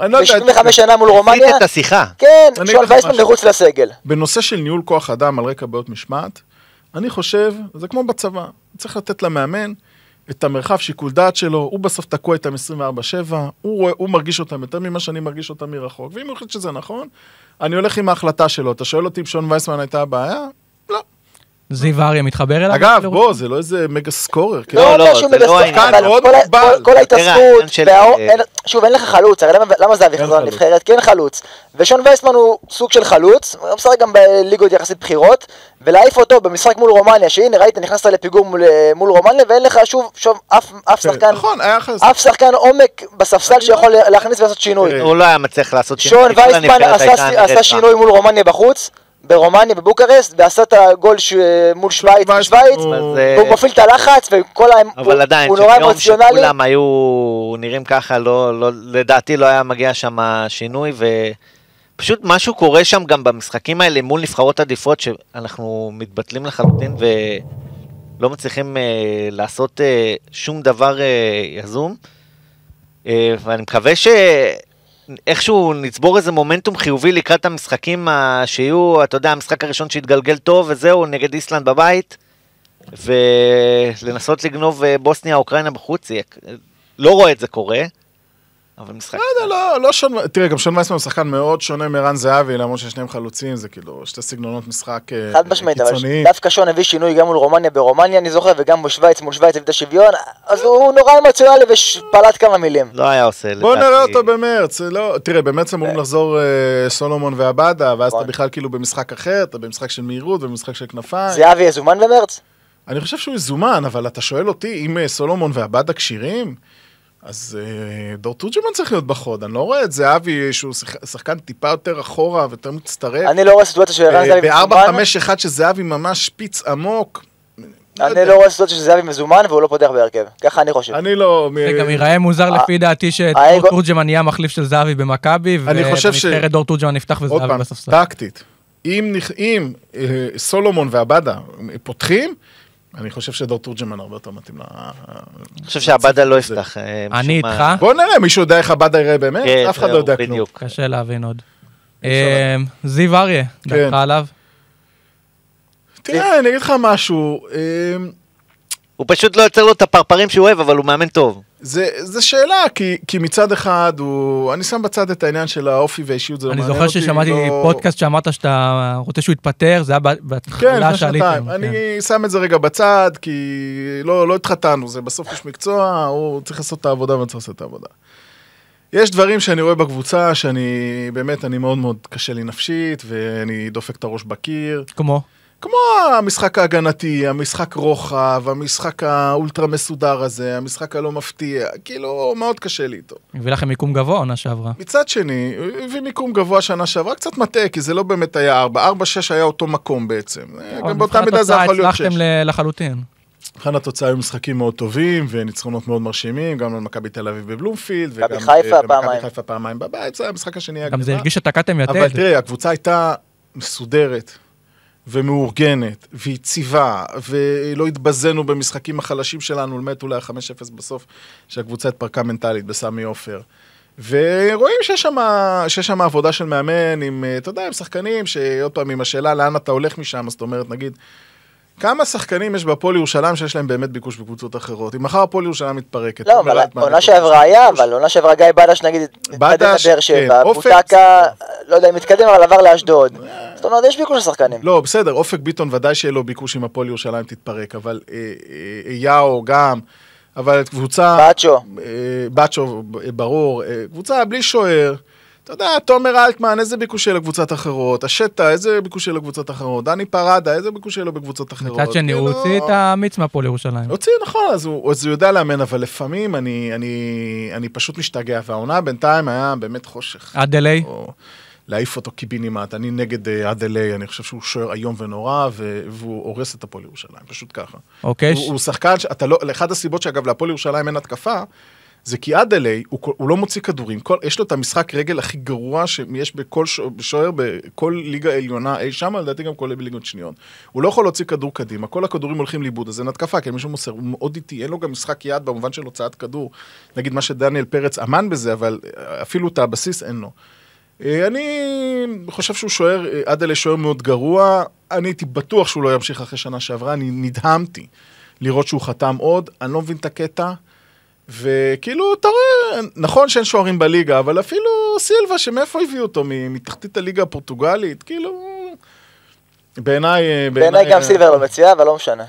אני לא יודע. ב-75 שנה מול רומניה. הסיט את השיחה. כן, שון וייסמן. מחוץ לסגל. בנושא של ניהול כוח אדם על רקע בעיות משמעת, אני חושב, זה כמו בצבא, צריך לתת למאמן את המרחב שיקול דעת שלו, הוא בסוף תקוע איתם 24-7, הוא, הוא מרגיש אותם יותר ממה שאני מרגיש אותם מרחוק, ואם הוא החליט שזה נכון, אני הולך עם ההחלטה שלו. אתה שואל אותי אם שון וייסמן הייתה הבעיה? לא. זיו אריה מתחבר אליו? אגב, בוא, זה לא איזה מגה סקורר, כן? לא, לא לא, שהוא זה לא העניין. כל ההתעסקות, אה, שוב אין לך חלוץ, הרי למה- זהבי אין חזר חלוץ. לנבחרת? כי אין חלוץ. ושון וייסמן הוא סוג של חלוץ, הוא משחק גם בליגות יחסית בכירות, ולהעיף אותו במשחק מול רומניה, שהנה ראית נכנסת לפיגור מול- מול רומניה, ואין לך שוב, שוב אף כן, שחקן, נכון, שחקן עומק בספסל שיכול להכניס ולעשות שינוי. הוא לא היה מצליח לעשות שון כל וייסמן הנבחרת עשה-. שינוי מול רומניה בחוץ, ברומניה, בבוקרשט, ועשה את הגול ש- מול שווייץ, בשווייץ, הוא- אז, אה, והוא מפעיל את הלחץ, וכל ה... אבל הוא- עדיין, הוא נורא שביום אמוציונלי. שכולם היו נראים ככה, לא, לא, לדעתי לא היה מגיע שם שינוי, ופשוט משהו קורה שם גם במשחקים האלה מול נבחרות עדיפות, שאנחנו מתבטלים לחלוטין, ו... לא מצליחים אה, לעשות אה, שום דבר אה, יזום. אה, ואני מקווה שאיכשהו נצבור איזה מומנטום חיובי לקראת המשחקים שיהיו, אתה יודע, המשחק הראשון שהתגלגל טוב וזהו, נגד איסלנד בבית, ולנסות לגנוב אה, בוסניה, אוקראינה בחוץ, לא רואה את זה קורה, אבל משחק... לא יודע, לא, לא שון... תראה, גם שון וייסמן הוא שחקן מאוד שונה מרן זהבי, למרות ששניהם חלוצים, זה כאילו שתי סגנונות משחק אה, חד משמעית, אבל קיצוניים. דווקא שון הביא שינוי גם מול רומניה ברומניה, אני זוכר, וגם בשוויץ, מול שוויץ הביא את השוויון, אז הוא נורא אמוציונלי ופלט כמה מילים. לא היה עושה, בוא. נראה אותו במרץ, לא, תראה, במרץ אמורים לחזור אה, סולומון ועבדה, ואז אתה נכון. בכלל כאילו במשחק אחר, אתה במשחק של מהירות ובמשחק של כנפיים. זהבי יזומן במרץ? אני חושב שהוא יזומן, אבל אתה שואל אותי, אם אה, סולומון ועבדה כשירים, אז אה, דור תורג'מן צריך להיות בחוד. אני לא רואה את זהבי, שהוא שח- שחקן טיפה יותר אחורה ויותר מצטרף. אני לא רואה סיטואציה של ערן זהבי ב-4, מזומן, 5, 1 שזהבי ממש שפיץ עמוק. אני יודע. לא רואה סיטואציה של זהבי מזומן והוא לא פותח בהרכב, ככה אני חושב. אני לא... זה גם ייראה מוזר אה, לפי דעתי שדור תורג'מן יהיה המחליף של זהבי במכבי, אני ובנבחרת דור תורג'מן נפתח עוד וזהבי פעם, בספסל. טקטית. אם, נכ- אם אה, סולומון ועבדה פותחים, אני חושב שדור תורג'מן הרבה יותר מתאים ל... אני חושב שעבדה לא. יפתח. אה, אני. איתך, בוא נראה, מישהו יודע איך עבדה יראה באמת? כן, אף אחד לא יודע כלום. קשה להבין עוד. אה, זיו אריה, כן. דעתך עליו? תראה, אני אגיד לך משהו, אה, הוא פשוט לא יוצר לו את הפרפרים שהוא אוהב, אבל הוא מאמן טוב. זה, זה שאלה, כי, כי מצד אחד הוא... אני שם בצד את העניין של האופי והאישיות, זה לא אני מעניין זוכר אותי, ששמעתי לא... פודקאסט שאמרת שאתה רוצה שהוא יתפטר, זה היה כן, בהתחלה לפני שעליתם. כן. אני שם את זה רגע בצד, כי לא, לא התחתנו, זה בסוף יש מקצוע, הוא צריך לעשות את העבודה ואני צריך לעשות את העבודה. יש דברים שאני רואה בקבוצה, שאני באמת, אני מאוד מאוד קשה לי נפשית, ואני דופק את הראש בקיר. כמו? כמו המשחק ההגנתי, המשחק רוחב, המשחק האולטרה מסודר הזה, המשחק הלא מפתיע, כאילו, מאוד קשה לי איתו. הביא לכם מיקום גבוה עונה שעברה. מצד שני, הביא מיקום גבוה שנה שעברה, קצת מטעה, כי זה לא באמת היה 4, 4, 6 היה אותו מקום בעצם. אבל גם באותה מידה זה יכול להיות 6. הצלחתם לחלוטין. מבחן התוצאה היו משחקים מאוד טובים וניצחונות מאוד מרשימים, גם על מכבי תל אביב בבלומפילד, וגם אה, פעמיים. מכבי חיפה פעמיים בבית, זה המשחק השני היה גם זה. הרגיש שתקעתם יתד. אבל תראה, הקבוצה הייתה מסודרת ומאורגנת ויציבה, ולא התבזינו במשחקים החלשים שלנו, למעט אולי ה-5-0 בסוף, שהקבוצה התפרקה מנטלית בסמי עופר. ורואים שיש שם, עבודה של מאמן עם, אה, אתה יודע, עם שחקנים, שעוד פעם, עם השאלה לאן אתה הולך משם, זאת אומרת, נגיד, כמה שחקנים יש בהפועל ירושלים שיש להם באמת ביקוש בקבוצות אחרות? אם מחר הפועל ירושלים מתפרקת, לא, אבל עונה שעברה היה. אבל עונה שעברה גיא בדש נגיד, התקדם לבאר כן, שבע, אופק, בוטקה, לא יודע אם התקדם, אבל עבר לאשדוד. זאת אומרת, יש ביקוש לשחקנים. לא, בסדר, אופק ביטון ודאי שיהיה לו ביקוש אם הפועל ירושלים תתפרק, אבל אה, אה, יאו גם, אבל קבוצה... באצ'ו. אה, באצ'ו, ברור. קבוצה בלי שוער. אתה יודע, תומר אלטמן, איזה ביקוש לקבוצות אחרות? השטה, איזה ביקוש לקבוצות אחרות? דני פרדה, איזה ביקוש לו בקבוצות אחרות? מצד שני, הוא כאילו- הוציא את המיץ מהפועל ירושלים. הוציא, נכון, אז הוא, יודע לאמן, אבל לפעמים אני, אני, אני פשוט משתגע, והעונה בינתיים היה באמת חושך. עד אליי, להעיף אותו קיבינימט. אני נגד אה, עד אליי, אני חושב שהוא שוער איום ונורא, והוא הורס את הפועל ירושלים, פשוט ככה. אוקיי? הוא, שחקן, שאתה לא, לאחד הסיבות שאגב להפועל ירושלים אין התקפה, זה כי עד אליי, הוא, הוא לא מוציא כדורים, כל, יש לו את המשחק רגל הכי גרוע שיש בכל ש- שוער בכל ליגה עליונה אי שם, לדעתי גם כולל בליגות שניות. הוא לא יכול להוציא כדור קדימה, כל הכדורים הולכים לאיבוד, אז אין התקפה, כי מישהו מוסר, הוא מאוד איטי, אין לו גם משחק יד במובן של הוצאת כדור. נגיד מה שדניאל פרץ אמן בזה, אבל אה, אפילו את הבסיס אין לו. אה, אני חושב שהוא שוער, אה, עד אלה שוער מאוד גרוע, אני הייתי בטוח שהוא לא ימשיך אחרי שנה שעברה, אני נדהמתי לראות שהוא חתם עוד, אני לא מבין את הקטע. וכאילו, אתה רואה, נכון שאין שוערים בליגה, אבל אפילו סילבה, שמאיפה הביאו אותו? מתחתית הליגה הפורטוגלית? כאילו, בעיניי... אה, בעיניי גם סילבר לא מציע, אבל לא משנה.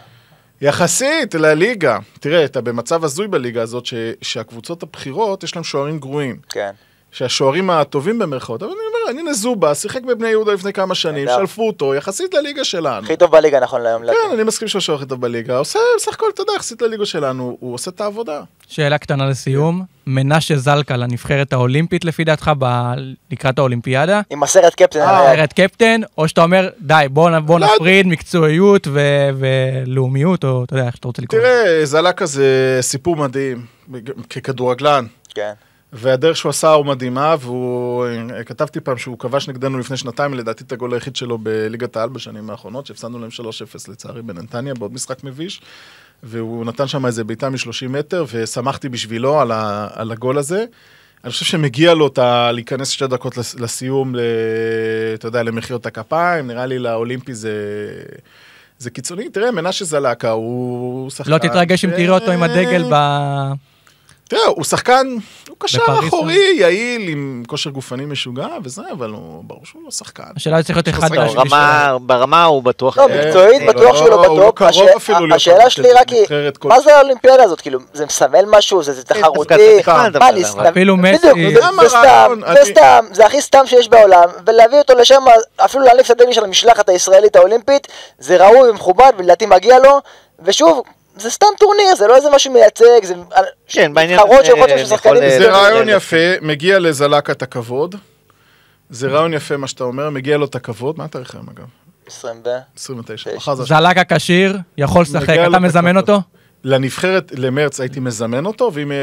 יחסית לליגה, תראה, אתה במצב הזוי בליגה הזאת, ש, שהקבוצות הבכירות, יש להם שוערים גרועים. כן. שהשוערים הטובים במרכאות, אבל אני אומר, הנה זובה, שיחק בבני יהודה לפני כמה שנים. שלפו אותו, יחסית לליגה שלנו. הכי טוב בליגה נכון להיום. כן, אני מסכים שהוא השוער הכי טוב בליגה, עושה בסך הכל, אתה יודע, יחסית לליגה שלנו, הוא עושה את העבודה. שאלה קטנה לסיום. מנשה זלקה לנבחרת האולימפית לפי דעתך לקראת האולימפיאדה? עם הסרט קפטן. אה, נבחרת קפטן, או שאתה אומר, די, בוא לא נפריד מקצועיות ולאומיות, או אתה יודע, איך שאתה רוצה לקרוא. תראה, זלקה זה סיפור מדהים, ככדורגלן. כן. והדרך שהוא עשה הוא מדהימה, והוא, אה, כתבתי פעם שהוא כבש נגדנו לפני שנתיים, לדעתי את הגול היחיד שלו בליגת העל בשנים האחרונות, שהפסדנו להם 3-0 לצערי בנתניה, בעוד משחק מביש, והוא נתן שם איזה בעיטה מ-30 מטר, ושמחתי בשבילו על, ה, על הגול הזה. אני חושב שמגיע לו ה... להיכנס שתי דקות לס- לסיום, ל... אתה יודע, למחיאות הכפיים, נראה לי לאולימפי זה... זה קיצוני, תראה, מנשה זלקה הוא שחקן... לא תתרגש אם תראה אותו עם הדגל ב... תראה, הוא שחקן, הוא קשר אחורי, יעיל, עם כושר גופני משוגע וזה, אבל הוא, ברור שהוא לא שחקן. השאלה היא צריך להיות אחד. ברמה, ברמה הוא בטוח... לא, אה, מקצועית אה, בטוח שהוא לא הוא לא. קרוב אפילו להיות השאלה שלי רק היא, מה זה האולימפיאדה הזאת? כאילו, זה מסמל משהו? זה זה דווקא תחרותי? מה, ניס- אבל- אפילו בדיוק, מסי- זה- גם זה סתם, זה אני- סתם, זה הכי סתם שיש בעולם, ולהביא אותו לשם, אפילו להניף את הדגל של המשלחת הישראלית האולימפית, זה ראוי ומכובד, ולדעתי מגיע לו, ושוב, זה סתם טורניר, זה לא איזה משהו מייצג, זה כן, בעניין הזה שיכולות להיות של שחקנים יכול, אה, זה מסוימים. רעיון אה, יפה, מגיע לזלקה את הכבוד. זה רעיון יפה מה שאתה אומר, מגיע לו את הכבוד. מה התאריך היום אגב? 20 ב... 29. תשע. מחר זה זלקה כשיר, יכול לשחק, אתה את מזמן. אותו? לנבחרת, למרץ הייתי מזמן אותו, ואם... אה,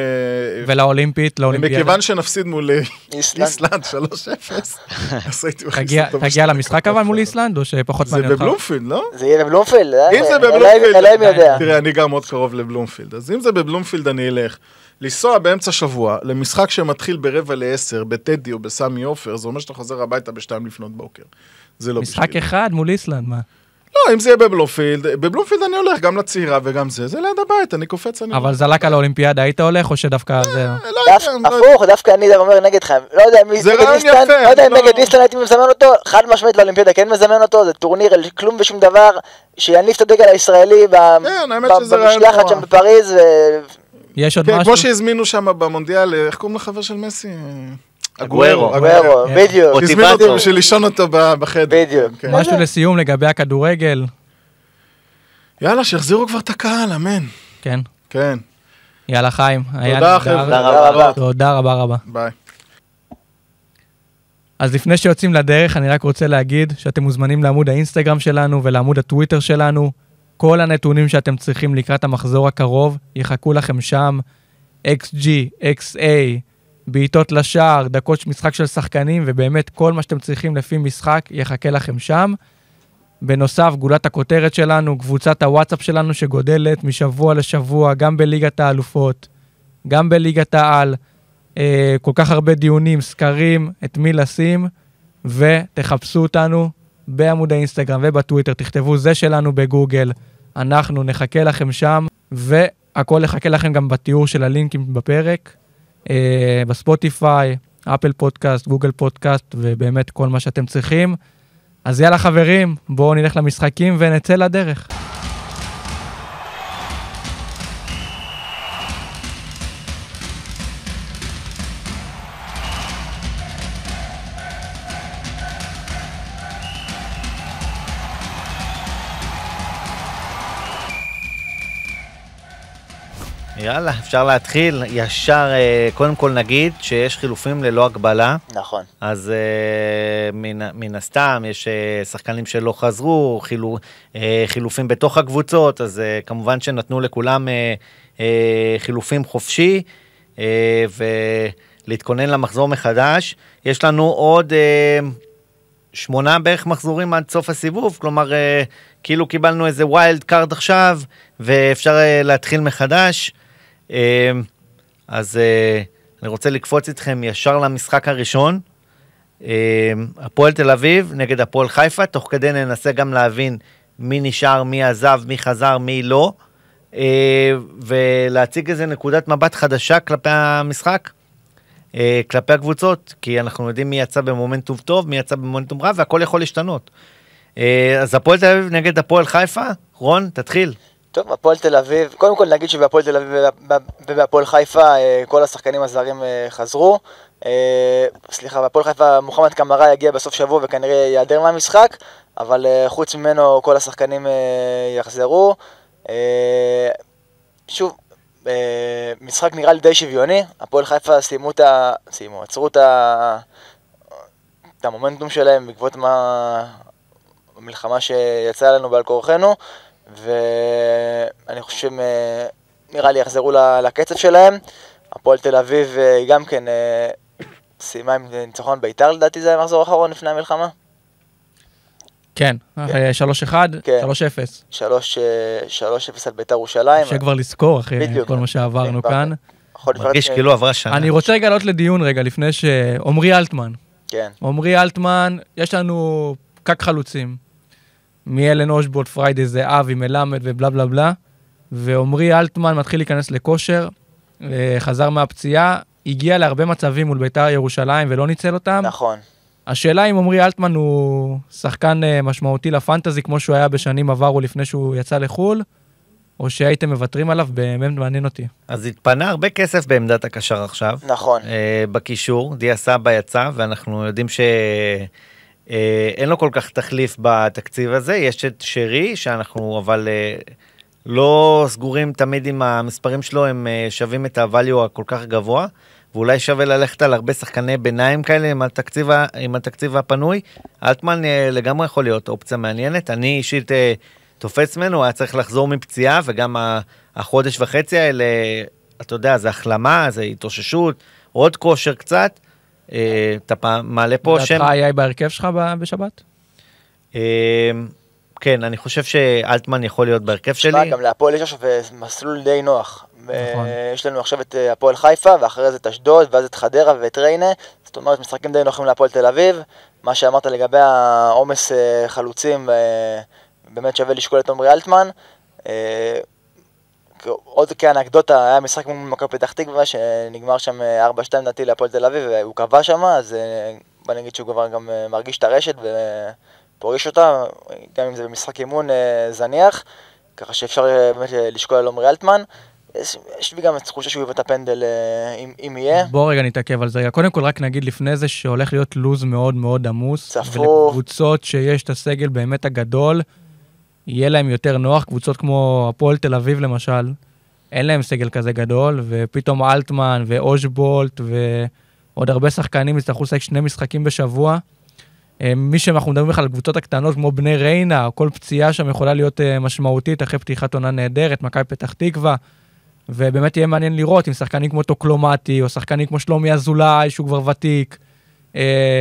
ולאולימפית, לאולימפיאדה. מכיוון שנפסיד מול אה, איסלנד. איסלנד 3-0, [laughs] אז הייתי מכניס אותו תגיע למשחק אבל מול איסלנד, או שפחות זה מעניין אותך? בבלומפילד, לא? זה יהיה בבלומפילד, אה? אם זה בבלומפילד, אלוהים יודע. תראה, אני גר מאוד קרוב לבלומפילד, אז אם זה בבלומפילד אני אלך. לנסוע באמצע שבוע למשחק שמתחיל ברבע לעשר, בטדי או בסמי עופר, זה אומר שאתה חוזר הביתה בשתיים לפנות בוקר. זה לא משחק בשבילי. אחד מול איסלנד, מה? לא, אם זה יהיה בבלומפילד, בבלומפילד אני הולך גם לצעירה וגם זה, זה ליד הבית, אני קופץ, אני... אבל זלקה לאולימפיאדה, היית הולך, או שדווקא זה... לא לא- הפוך, דווקא אני אומר נגד חיים. לא יודע מי זה נגד רעיון יפה, לא יודע אם לא- נגד איסלנד הייתי מזמן אותו, חד משמעית לאולימפיאדה כן מזמן אותו, זה טורניר על כלום ושום דבר, שיניף את הדגל הישראלי כן, במשלחת. שם בפריז, ו- יש עוד כן, משהו? כמו שהזמינו שם במונדיאל, איך קוראים לחבר של מסי? אגוארו. גוארו, כן. בדיוק, אותי- הזמינו אותו. בשביל לישון אותו בחדר. בדיוק. כן. משהו לסיום לגבי הכדורגל? יאללה, שיחזירו כבר את הקהל, אמן. כן. כן. יאללה, חיים. תודה. חבר'ה. תודה רבה. תודה רבה רבה. ביי. אז לפני שיוצאים לדרך, אני רק רוצה להגיד שאתם מוזמנים לעמוד האינסטגרם שלנו ולעמוד הטוויטר שלנו. כל הנתונים שאתם צריכים לקראת המחזור הקרוב יחכו לכם שם. XG, XA, בעיטות לשער, דקות משחק של שחקנים, ובאמת כל מה שאתם צריכים לפי משחק יחכה לכם שם. בנוסף, גולת הכותרת שלנו, קבוצת הוואטסאפ שלנו שגודלת משבוע לשבוע, גם בליגת האלופות, גם בליגת העל. אה, כל כך הרבה דיונים, סקרים, את מי לשים, ותחפשו אותנו בעמוד האינסטגרם ובטוויטר, תכתבו זה שלנו בגוגל, אנחנו נחכה לכם שם, והכל יחכה לכם גם בתיאור של הלינקים בפרק, בספוטיפיי, אפל פודקאסט, גוגל פודקאסט, ובאמת כל מה שאתם צריכים. אז יאללה חברים, בואו נלך למשחקים ונצא לדרך. יאללה, אפשר להתחיל. ישר, אה, קודם כל נגיד שיש חילופים ללא הגבלה. נכון. אז uh, מן, מן הסתם יש uh, שחקנים שלא חזרו, חילו, חילופים בתוך הקבוצות, אז כמובן שנתנו לכולם חילופים חופשי, ולהתכונן למחזור מחדש. יש לנו עוד שמונה בערך מחזורים עד סוף הסיבוב, כלומר, כאילו קיבלנו איזה wild card עכשיו, ואפשר להתחיל מחדש. Uh, אז uh, אני רוצה לקפוץ איתכם ישר למשחק הראשון. אה, הפועל תל אביב נגד הפועל חיפה, תוך כדי ננסה גם להבין מי נשאר, מי עזב, מי חזר, מי לא, אה, ולהציג איזה נקודת מבט חדשה כלפי המשחק, אה, כלפי הקבוצות, כי אנחנו יודעים מי יצא במומנטום טוב, מי יצא במומנטום רע, והכל יכול להשתנות. אה, אז הפועל תל אביב נגד הפועל חיפה, רון, תתחיל. טוב, הפועל תל אביב, קודם כל נגיד שבהפועל תל אביב ובהפועל חיפה אה, כל השחקנים הזרים אה, חזרו. אה, סליחה, בהפועל חיפה מוחמד קמרה יגיע בסוף שבוע וכנראה ייעדר מהמשחק, אבל חוץ ממנו כל השחקנים יחזרו. שוב, משחק נראה לי די שוויוני, הפועל חיפה סיימו את ה... סיימו, עצרו את ה... את המומנטום שלהם בעקבות מה... המלחמה שיצאה לנו בעל כורחנו. ואני חושב שהם אה, נראה לי יחזרו לקצב שלהם. הפועל תל אביב אה, גם כן אה, סיימה עם ניצחון בית"ר לדעתי זה היה המחזור האחרון לפני המלחמה. כן, אה, 3-1, כן. 3-0. 3 אה, 3-0 על בית"ר ירושלים. אפשר כבר לזכור אחרי. כל מה שעברנו כן, כאן. מרגיש כאילו עברה שנה. אני רוצה רגע לעלות לדיון רגע לפני ש... עמרי אלטמן. כן, עמרי אלטמן, יש לנו פקק חלוצים. מאלן אושבולט, פריידי זה אבי, מלמד ובלה בלה בלה. ועמרי אלטמן מתחיל להיכנס לכושר, חזר מהפציעה, הגיע להרבה מצבים מול בית"ר ירושלים ולא ניצל אותם. נכון. השאלה אם עמרי אלטמן הוא שחקן אה, משמעותי לפנטזי כמו שהוא היה בשנים עברו לפני שהוא יצא לחו"ל, או שהייתם מוותרים עליו, באמת מעניין אותי. אז התפנה הרבה כסף בעמדת הקשר עכשיו. נכון. אה, בקישור, דיה סבא יצא, ואנחנו יודעים שאין לו כל כך תחליף בתקציב הזה. יש את שרי, שאנחנו אבל אה, לא סגורים תמיד עם המספרים שלו, הם אה, שווים את הvalue הכל כך גבוה, ואולי שווה ללכת על הרבה שחקני ביניים כאלה עם התקציב, עם התקציב הפנוי. אלטמן אה, לגמרי יכול להיות אופציה מעניינת. אני אישית אה, תופס ממנו, הוא היה צריך לחזור מפציעה, וגם החודש וחצי האלה, אתה יודע, זה החלמה, זה התאוששות, עוד כושר קצת. אה, אתה מעלה פה שם... לדעתך היה בהרכב שלך ב- בשבת? אה, כן, אני חושב שאלטמן יכול להיות בהרכב תשמע, שלי. גם להפועל יש עכשיו אה, מסלול די נוח. נכון. יש לנו עכשיו את הפועל חיפה, ואחרי זה את אשדוד, ואז את חדרה ואת ריינה. זאת אומרת, משחקים די נוחים להפועל תל אביב. מה שאמרת לגבי העומס חלוצים, באמת שווה לשקול את עמרי אלטמן. אה, עוד כאנקדוטה, היה משחק מול מכבי פתח תקווה, שנגמר שם אה, 4-2 לדעתי להפועל תל אביב, והוא קבע שם, אז אה, בוא נגיד שהוא כבר גם אה, מרגיש את הרשת ופורש אותה, גם אם זה במשחק אימון אה, זניח. ככה שאפשר אה, באמת אה, לשקול על עמרי אלטמן. יש, יש לי גם תחושה שהוא יביא את הפנדל אה, אם, אם יהיה. בוא רגע נתעכב על זה רגע. קודם כל רק נגיד לפני זה שהולך להיות לוז מאוד מאוד עמוס. צפוף. ולקבוצות שיש את הסגל באמת הגדול, יהיה להם יותר נוח. קבוצות כמו הפועל תל אביב למשל, אין להם סגל כזה גדול, ופתאום אלטמן ואושבולט ועוד הרבה שחקנים יצטרכו לשחק שני משחקים בשבוע. אה, מי שאנחנו מדברים בכלל על הקבוצות הקטנות כמו בני ריינה, כל פציעה שם יכולה להיות אה, משמעותית אחרי פתיחת עונה נהדרת, מכבי פתח תקווה. ובאמת יהיה מעניין לראות אם שחקנים כמו טוקלומטי, או שחקנים כמו שלומי אזולאי, שהוא כבר ותיק,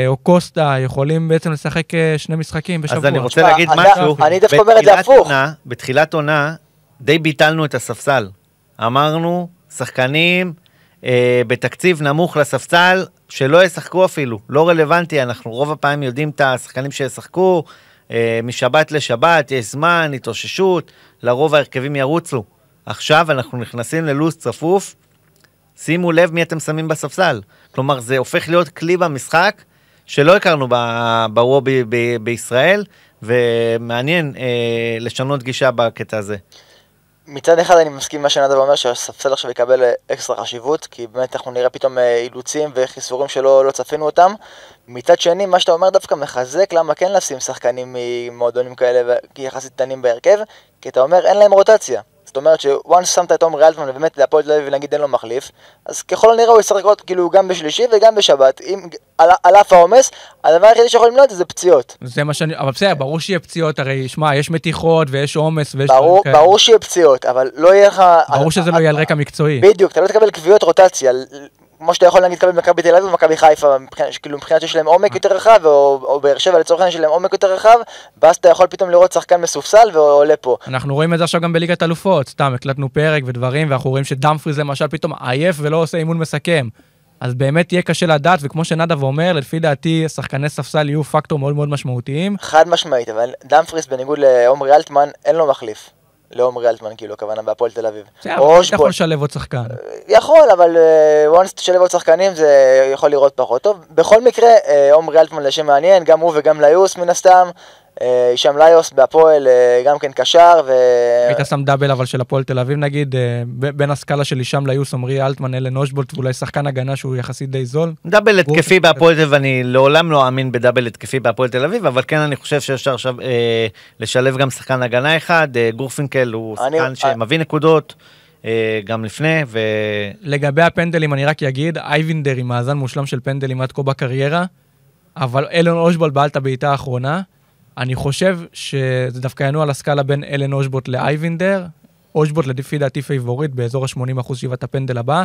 או קוסטה, יכולים בעצם לשחק אה, שני משחקים בשבוע. אז אני רוצה להגיד משהו. אני דווקא אומר את זה בתחילת הפוך. עונה- בתחילת עונה, די ביטלנו את הספסל. אמרנו, שחקנים אה, בתקציב נמוך לספסל, שלא ישחקו אפילו, לא רלוונטי, אנחנו רוב הפעמים יודעים את השחקנים שישחקו, אה, משבת לשבת, יש זמן, התאוששות, לרוב ההרכבים ירוצו. עכשיו אנחנו נכנסים ללו"ז צפוף, שימו לב מי אתם שמים בספסל. כלומר, זה הופך להיות כלי במשחק שלא הכרנו בוובי בישראל, ומעניין אה, לשנות גישה בקטע הזה. מצד אחד אני מסכים עם מה שנדב אומר שהספסל עכשיו יקבל אה, אקסטרה חשיבות כי באמת אנחנו נראה פתאום אה, אילוצים וחיסורים שלא לא צפינו אותם מצד שני מה שאתה אומר דווקא מחזק למה כן לשים שחקנים ממועדונים כאלה יחסית קטנים בהרכב כי אתה אומר אין להם רוטציה זאת אומרת שוואנס שמת את עומרי אלטמן ובאמת להפועל תל אביב נגיד אין לו מחליף אז ככל הנראה הוא ישחק עוד כאילו גם בשלישי וגם בשבת אם, על, על אף העומס הדבר היחידי שיכול למנוע את זה זה פציעות זה מה שאני... אבל בסדר, ברור שיהיה פציעות, הרי, שמע, יש מתיחות ויש עומס ויש... ברור, כאלה. ברור שיהיה פציעות אבל לא יהיה לך ברור שזה לא יהיה על רקע מקצועי. בדיוק, אתה לא תקבל קביעות רוטציה, כמו שאתה יכול נגיד לקבל במכבי תל אביב ומכבי חיפה, מבחינת- כאילו מבחינת שיש להם עומק יותר רחב, או, או באר שבע לצורך העניין שיש להם עומק יותר רחב, ואז אתה יכול פתאום לראות שחקן מסופסל ועולה פה. אנחנו רואים את זה עכשיו גם בליגת אלופות, סתם הקלטנו פרק ודברים, ואנחנו רואים שדמפריז למשל פתאום עייף ולא עושה אימון מסכם. אז באמת יהיה קשה לדעת, וכמו שנדב אומר, לפי דעתי שחקני ספסל יהיו פקטור מאוד מאוד משמעותיים. חד משמעית, אבל דמפריס בניגוד לעומרי אלטמן, אין לו מחליף. לעומרי אלטמן, כאילו, הכוונה בהפועל תל אביב. בסדר, אתה. יכול לשלב עוד שחקן. יכול, אבל וואנס תשלב עוד שחקנים זה יכול לראות פחות טוב. בכל מקרה, אה, עומרי אלטמן לשם מעניין, גם הוא וגם ליוס מן הסתם. אה, הישאם ליוס בהפועל, אה, גם כן קשר, ו... היית שם double אבל של הפועל תל אביב נגיד, אה, בין הסקאלה של הישאם ליוס, עמרי אלטמן, אלן אושבולט, ואולי שחקן הגנה שהוא יחסית די זול. double התקפי בהפועל תל אביב, אני לעולם לא אאמין ב double התקפי בהפועל תל אביב, אבל כן אני חושב שאפשר עכשיו אה, לשלב גם שחקן הגנה אחד, אה, גורפינקל הוא אני- שחקן שמביא נקודות, אה, גם לפני, ו... לגבי הפנדלים אני רק אגיד, אייבינדר עם מאזן מושלם של פנדלים עד כה בקריירה, אבל אלן אושבולט בעל את הבעיטה האחרונה. אני חושב שזה דווקא ינוע על הסקאלה בין אלן אושבולט לאייבינדר. אושבולט לפי דעתי פייבוריט באזור ה-80% שיבעט את הפנדל הבא.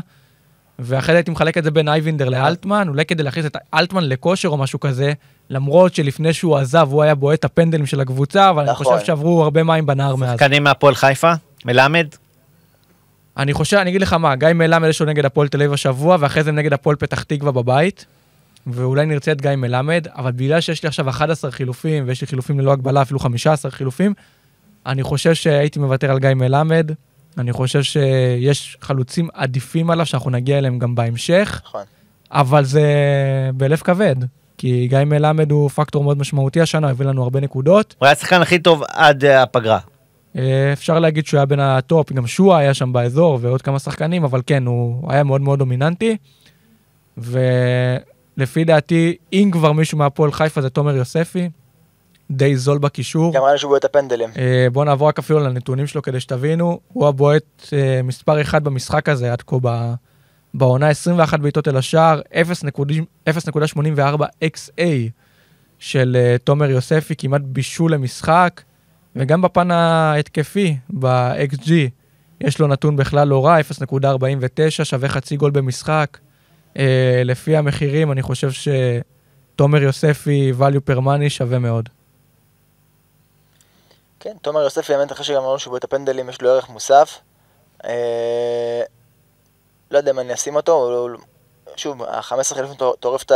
ואחרי זה הייתי מחלק את זה בין אייבינדר לאלטמן, אולי כדי להכניס את אלטמן לכושר או משהו כזה, למרות שלפני שהוא עזב הוא היה בועט הפנדלים של הקבוצה, אבל אני נכון. חושב שעברו הרבה מים בנהר מאז. שחקנים מהפועל חיפה? מלמד? אני חושב, אני אגיד לך מה, גיא מלמד יש לו נגד הפועל תל אביב השבוע, ואחרי זה נגד הפועל פתח תקווה בבית, ואולי נרצה את גיא מלמד, אבל בגלל שיש לי עכשיו 11 חילופים, ויש לי חילופים ללא הגבלה, אפילו 15 חילופים, אני חושב שהייתי מוותר על גיא מלמד. אני חושב שיש חלוצים עדיפים עליו, שאנחנו נגיע אליהם גם בהמשך, נכון. אבל זה בלב כבד, כי גיא מלמד הוא פקטור מאוד משמעותי השנה, הביא לנו הרבה נקודות. הוא היה השחקן הכי טוב עד אה, הפגרה. אה, אפשר להגיד שהוא היה בין ה top, גם שועה היה שם באזור ועוד כמה שחקנים, אבל כן, הוא היה מאוד מאוד דומיננטי. ולפי דעתי, אם כבר מישהו מהפועל חיפה זה תומר יוספי, די זול בקישור. גם ראינו שהוא בועט הפנדלים. אה, בואו נעבור רק אפילו על הנתונים שלו כדי שתבינו. הוא הבועט אה, מספר אחד במשחק הזה עד כה בעונה, 21 בעיטות אל השער, 0.84 XA של אה, תומר יוספי, כמעט בישול למשחק, וגם בפן ההתקפי, ב-XG, יש לו נתון בכלל לא רע, 0.49, שווה חצי גול במשחק. אה, לפי המחירים, אני חושב שתומר יוספי, value per money שווה מאוד. כן, תומר יוספי, האמת אחרי שגם אמרנו שהוא בועט הפנדלים, יש לו ערך מוסף. אה, לא יודע אם אני אשים אותו, הוא- הוא- שוב, ה-15 חילופים טור- טורף את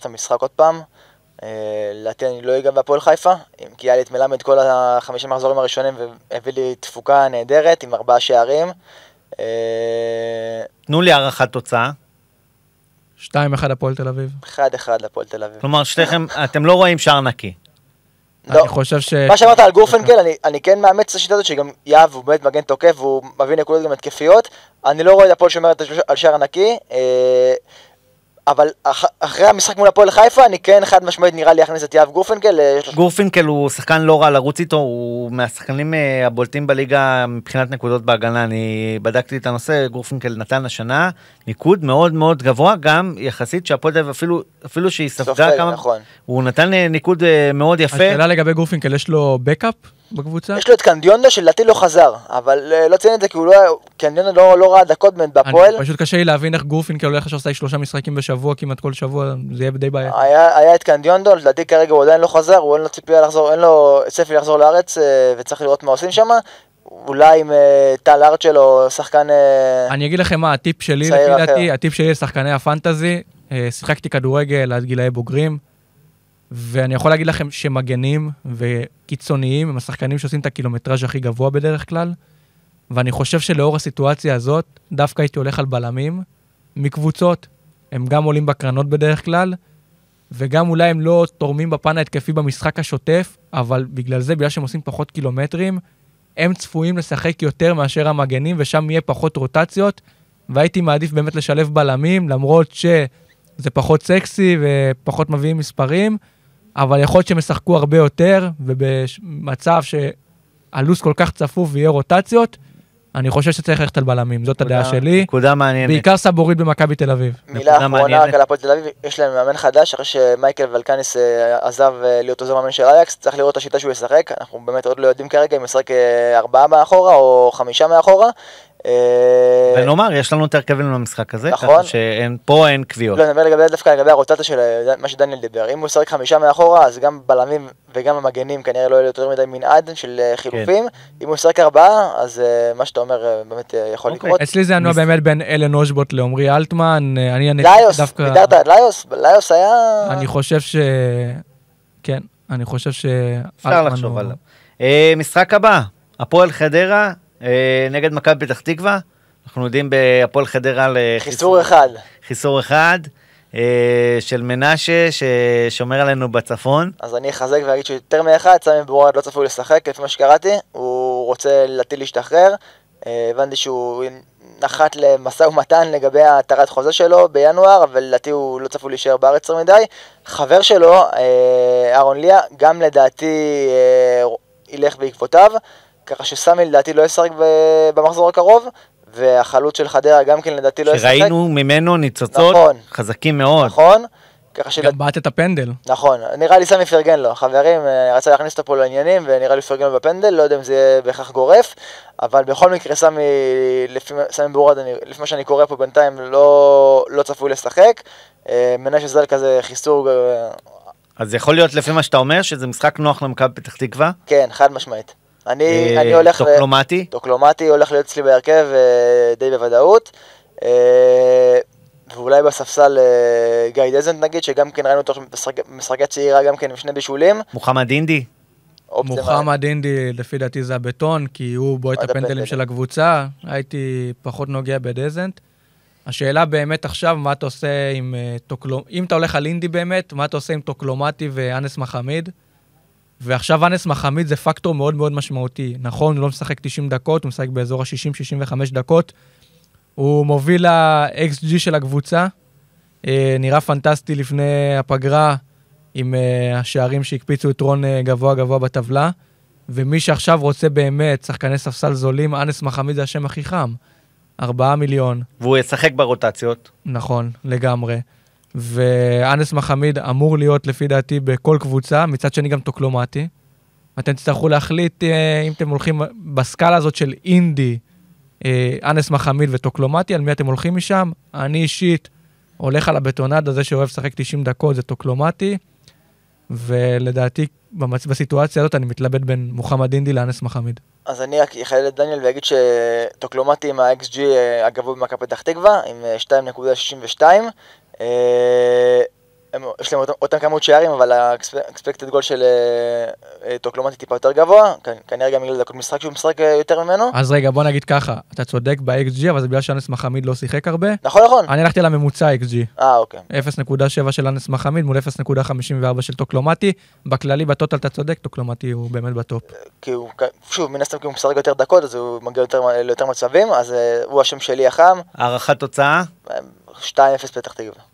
את המשחק עוד פעם. אה, לדעתי אני לא אגע בהפועל חיפה, אם- כי היה לי את מלמד כל החמישה מחזורים הראשונים והביא לי תפוקה נהדרת עם ארבעה שערים. אה, תנו לי הערכת תוצאה. 2-1 הפועל תל אביב. 1-1 להפועל תל אביב. כלומר, שניכם, אתם לא רואים שער נקי. לא. אני חושב ש... מה שאמרת על גורפנקל, אני, אני כן מאמץ את השיטה הזאת שגם יהב הוא באמת מגן תוקף והוא מביא נקודות גם התקפיות. אני לא רואה את הפועל שומרת על שער נקי, אה, אבל אח, אחרי המשחק מול הפועל חיפה, אני כן חד משמעית נראה לי להכניס את יהב גורפנקל. אה, גורפינקל הוא שחקן לא רע לרוץ איתו, הוא מהשחקנים אה, הבולטים בליגה מבחינת נקודות בהגנה. אני בדקתי את הנושא, גורפינקל נתן השנה ניקוד מאוד מאוד גבוה, גם יחסית שהפועל תל אפילו, אפילו שהיא ספגה סופג, כמה, נכון. הוא נתן אה, ניקוד מאוד יפה. השאלה לגבי גורפינקל, יש לו backup בקבוצה? יש לו את קנדיונדה שלדעתי לא חזר, אבל אה, לא ציין את זה כי הוא לא, קנדיונדה לא, לא ראה דקות באמת בהפועל. אני- פשוט קשה לי להבין איך גורפינקל הולך עכשיו לעשות שלושה משחקים בשבוע, כמעט כל שבוע, זה יהיה די בעיה. היה, היה את קנדיונדו, לדעתי כרגע הוא עדיין לא חזר, הוא אין לו ציפייה לחזור, אין לו צפי לחזור לארץ אה, וצריך לראות מה עושים שם. אולי עם אה, טל ארצ'ל או שחקן... אני אגיד לכם מה, הטיפ שלי לפי. דעתי, הטיפ שלי לשחקני הפנטזי, שיחקתי כדורגל עד גילאי בוגרים, ואני יכול להגיד לכם שמגנים וקיצוניים הם השחקנים שעושים את הקילומטראז' הכי גבוה בדרך כלל, ואני חושב שלאור הסיטואציה הזאת, דווקא הייתי הולך על בלמים מקבוצות, הם גם עולים בקרנות בדרך כלל, וגם אולי הם לא תורמים בפן ההתקפי במשחק השוטף, אבל בגלל זה, בגלל שהם עושים פחות קילומטרים, הם צפויים לשחק יותר מאשר המגנים, ושם יהיה פחות רוטציות, והייתי מעדיף באמת לשלב בלמים, למרות שזה פחות סקסי ופחות מביאים מספרים, אבל יכול להיות שהם ישחקו הרבה יותר, ובמצב שהלו"ז כל כך צפוף ויהיה רוטציות, אני חושב שצריך ללכת על בלמים, זאת הדעה שלי. נקודה מעניינת. בעיקר סבורית במכבי תל אביב. מילה אחרונה. רק על הפועל תל אביב, יש להם מאמן חדש, אחרי שמייקל ולקניס אה, עזב אה, להיות עוזר מאמן של אייקס, צריך לראות את השיטה שהוא ישחק, אנחנו באמת עוד לא יודעים כרגע אם ישחק אה, ארבעה מאחורה או חמישה מאחורה. אה, ונאמר, יש לנו את ההרכבים למשחק הזה, נכון. ככה שפה אין קביעות. לא, אני מדבר לגבי, דווקא לגבי הרוטציה של אה, מה שדניאל דיבר. אם הוא ישחק חמישה מאחורה, אז גם בלמים וגם המגנים כנראה לא יהיה יותר מדי מנעד של אה, חילופים. אם הוא ישחק ארבעה, אז מה שאתה אומר באמת יכול אוקיי. לקרות. אצלי זה ינוע מס- באמת בין אלן אושבוט לעמרי אלטמן, אני אני ליוס, דווקא... ויתרת על ליוס? ליוס היה... אני חושב ש... כן, אני חושב ש... אפשר לחשוב עליו. משחק הבא, הפועל חדרה נגד מכבי פתח תקווה. אנחנו יודעים בהפועל חדרה על אה, חיסור אחד. חיסור אחד אה, של מנשה ששומר עלינו בצפון. אז אני אחזק ואגיד שיותר מאחד, סמי בורד לא צפוי לשחק, לפי מה שקראתי, הוא רוצה להטיל להשתחרר. אה, הבנתי שהוא נחת למשא ומתן לגבי התרת חוזה שלו בינואר, אבל לדעתי הוא לא צפוי להישאר בארץ יותר מדי. חבר שלו, אה, אהרון ליה, גם לדעתי אה, ילך בעקבותיו, ככה שסמי לדעתי לא ישחק ב- במחזור הקרוב, והחלוץ של חדרה גם כן לדעתי לא ישחק. שראינו ממנו ניצוצות נכון. חזקים מאוד. נכון. ככה של... גם בעט את הפנדל. נכון, נראה לי סמי פרגן לו, חברים, אה, רצה להכניס אותו פה לעניינים, ונראה לי פרגן לו בפנדל, לא יודע אם זה יהיה בהכרח גורף, אבל בכל מקרה סמי, לפי סמי בורד, אני- לפי מה שאני קורא פה בינתיים, לא, לא צפוי לשחק. אה, מנשה זל כזה חיסור, אה, אז יכול להיות לפי מה שאתה אומר, שזה משחק נוח למכבי פתח תקווה. כן, חד משמעית. אני, אה, אני הולך... ל- טוקלומטי. טוקלומטי הולך להיות אצלי בהרכב אה, די בוודאות. אה, ואולי בספסל אה, גיא דזנט נגיד, שגם כן ראינו אותו משחק- משחקי צעירה גם כן עם שני בישולים. מוחמד אינדי. מוחמד אינדי, לפי דעתי זה הבטון, כי הוא בועט את בועט הפנדלים הפנדלים. של הקבוצה, הייתי פחות נוגע בדזנט. השאלה באמת עכשיו, מה אתה עושה עם אה, טוקלומטי, אם אתה הולך על אינדי באמת, מה אתה עושה עם טוקלומטי ואנס מחמיד? ועכשיו אנס מחמיד זה פקטור מאוד מאוד משמעותי. נכון, הוא לא משחק 90 דקות, הוא משחק באזור ה-60-65 דקות. הוא מוביל ה-XG של הקבוצה. אה, נראה פנטסטי לפני הפגרה עם אה, השערים שהקפיצו את רון אה, גבוה גבוה בטבלה. ומי שעכשיו רוצה באמת שחקני ספסל זולים, אנס מחמיד זה השם הכי חם. ארבעה מיליון, והוא ישחק ברוטציות. נכון, לגמרי. ואנס מחמיד אמור להיות, לפי דעתי, בכל קבוצה, מצד שני גם טוקלומטי. אתם תצטרכו להחליט אה, אם אתם הולכים בסקאלה הזאת של אינדי, אה, אנס מחמיד וטוקלומטי, על מי אתם הולכים משם. אני אישית הולך על הבטונד הזה שאוהב לשחק 90 דקות, זה טוקלומטי. ולדעתי, במצ... בסיטואציה הזאת אני מתלבט בין מוחמד אינדי לאנס מחמיד. אז אני רק אחדד את דניאל ואגיד שטוקלומטי עם ה-XG אה, הגבוה במכבי פתח תקווה, עם אה, 2.62. אה, יש להם אותם- כמות שערים, אבל ה-expected goal של אה, אה, טוקלומטי טיפה יותר גבוה, כנראה גם בגלל דקות משחק שהוא משחק יותר ממנו. אז רגע, בוא נגיד ככה, אתה צודק ב-XG, אבל זה בגלל שאנס מחמיד לא שיחק הרבה. נכון, נכון. אני הלכתי על הממוצע XG, אה, אוקיי. 0.7 של אנס מחמיד מול 0.54 של טוקלומטי. בכללי, ב total אתה צודק, טוקלומטי הוא באמת ב top. כי הוא, שוב, מן הסתם כי הוא משחק יותר דקות, אז הוא מגיע יותר, ליותר מצבים, אז הוא השם שלי החם, הערכת תוצאה. אה, 2-0 פתח תקווה.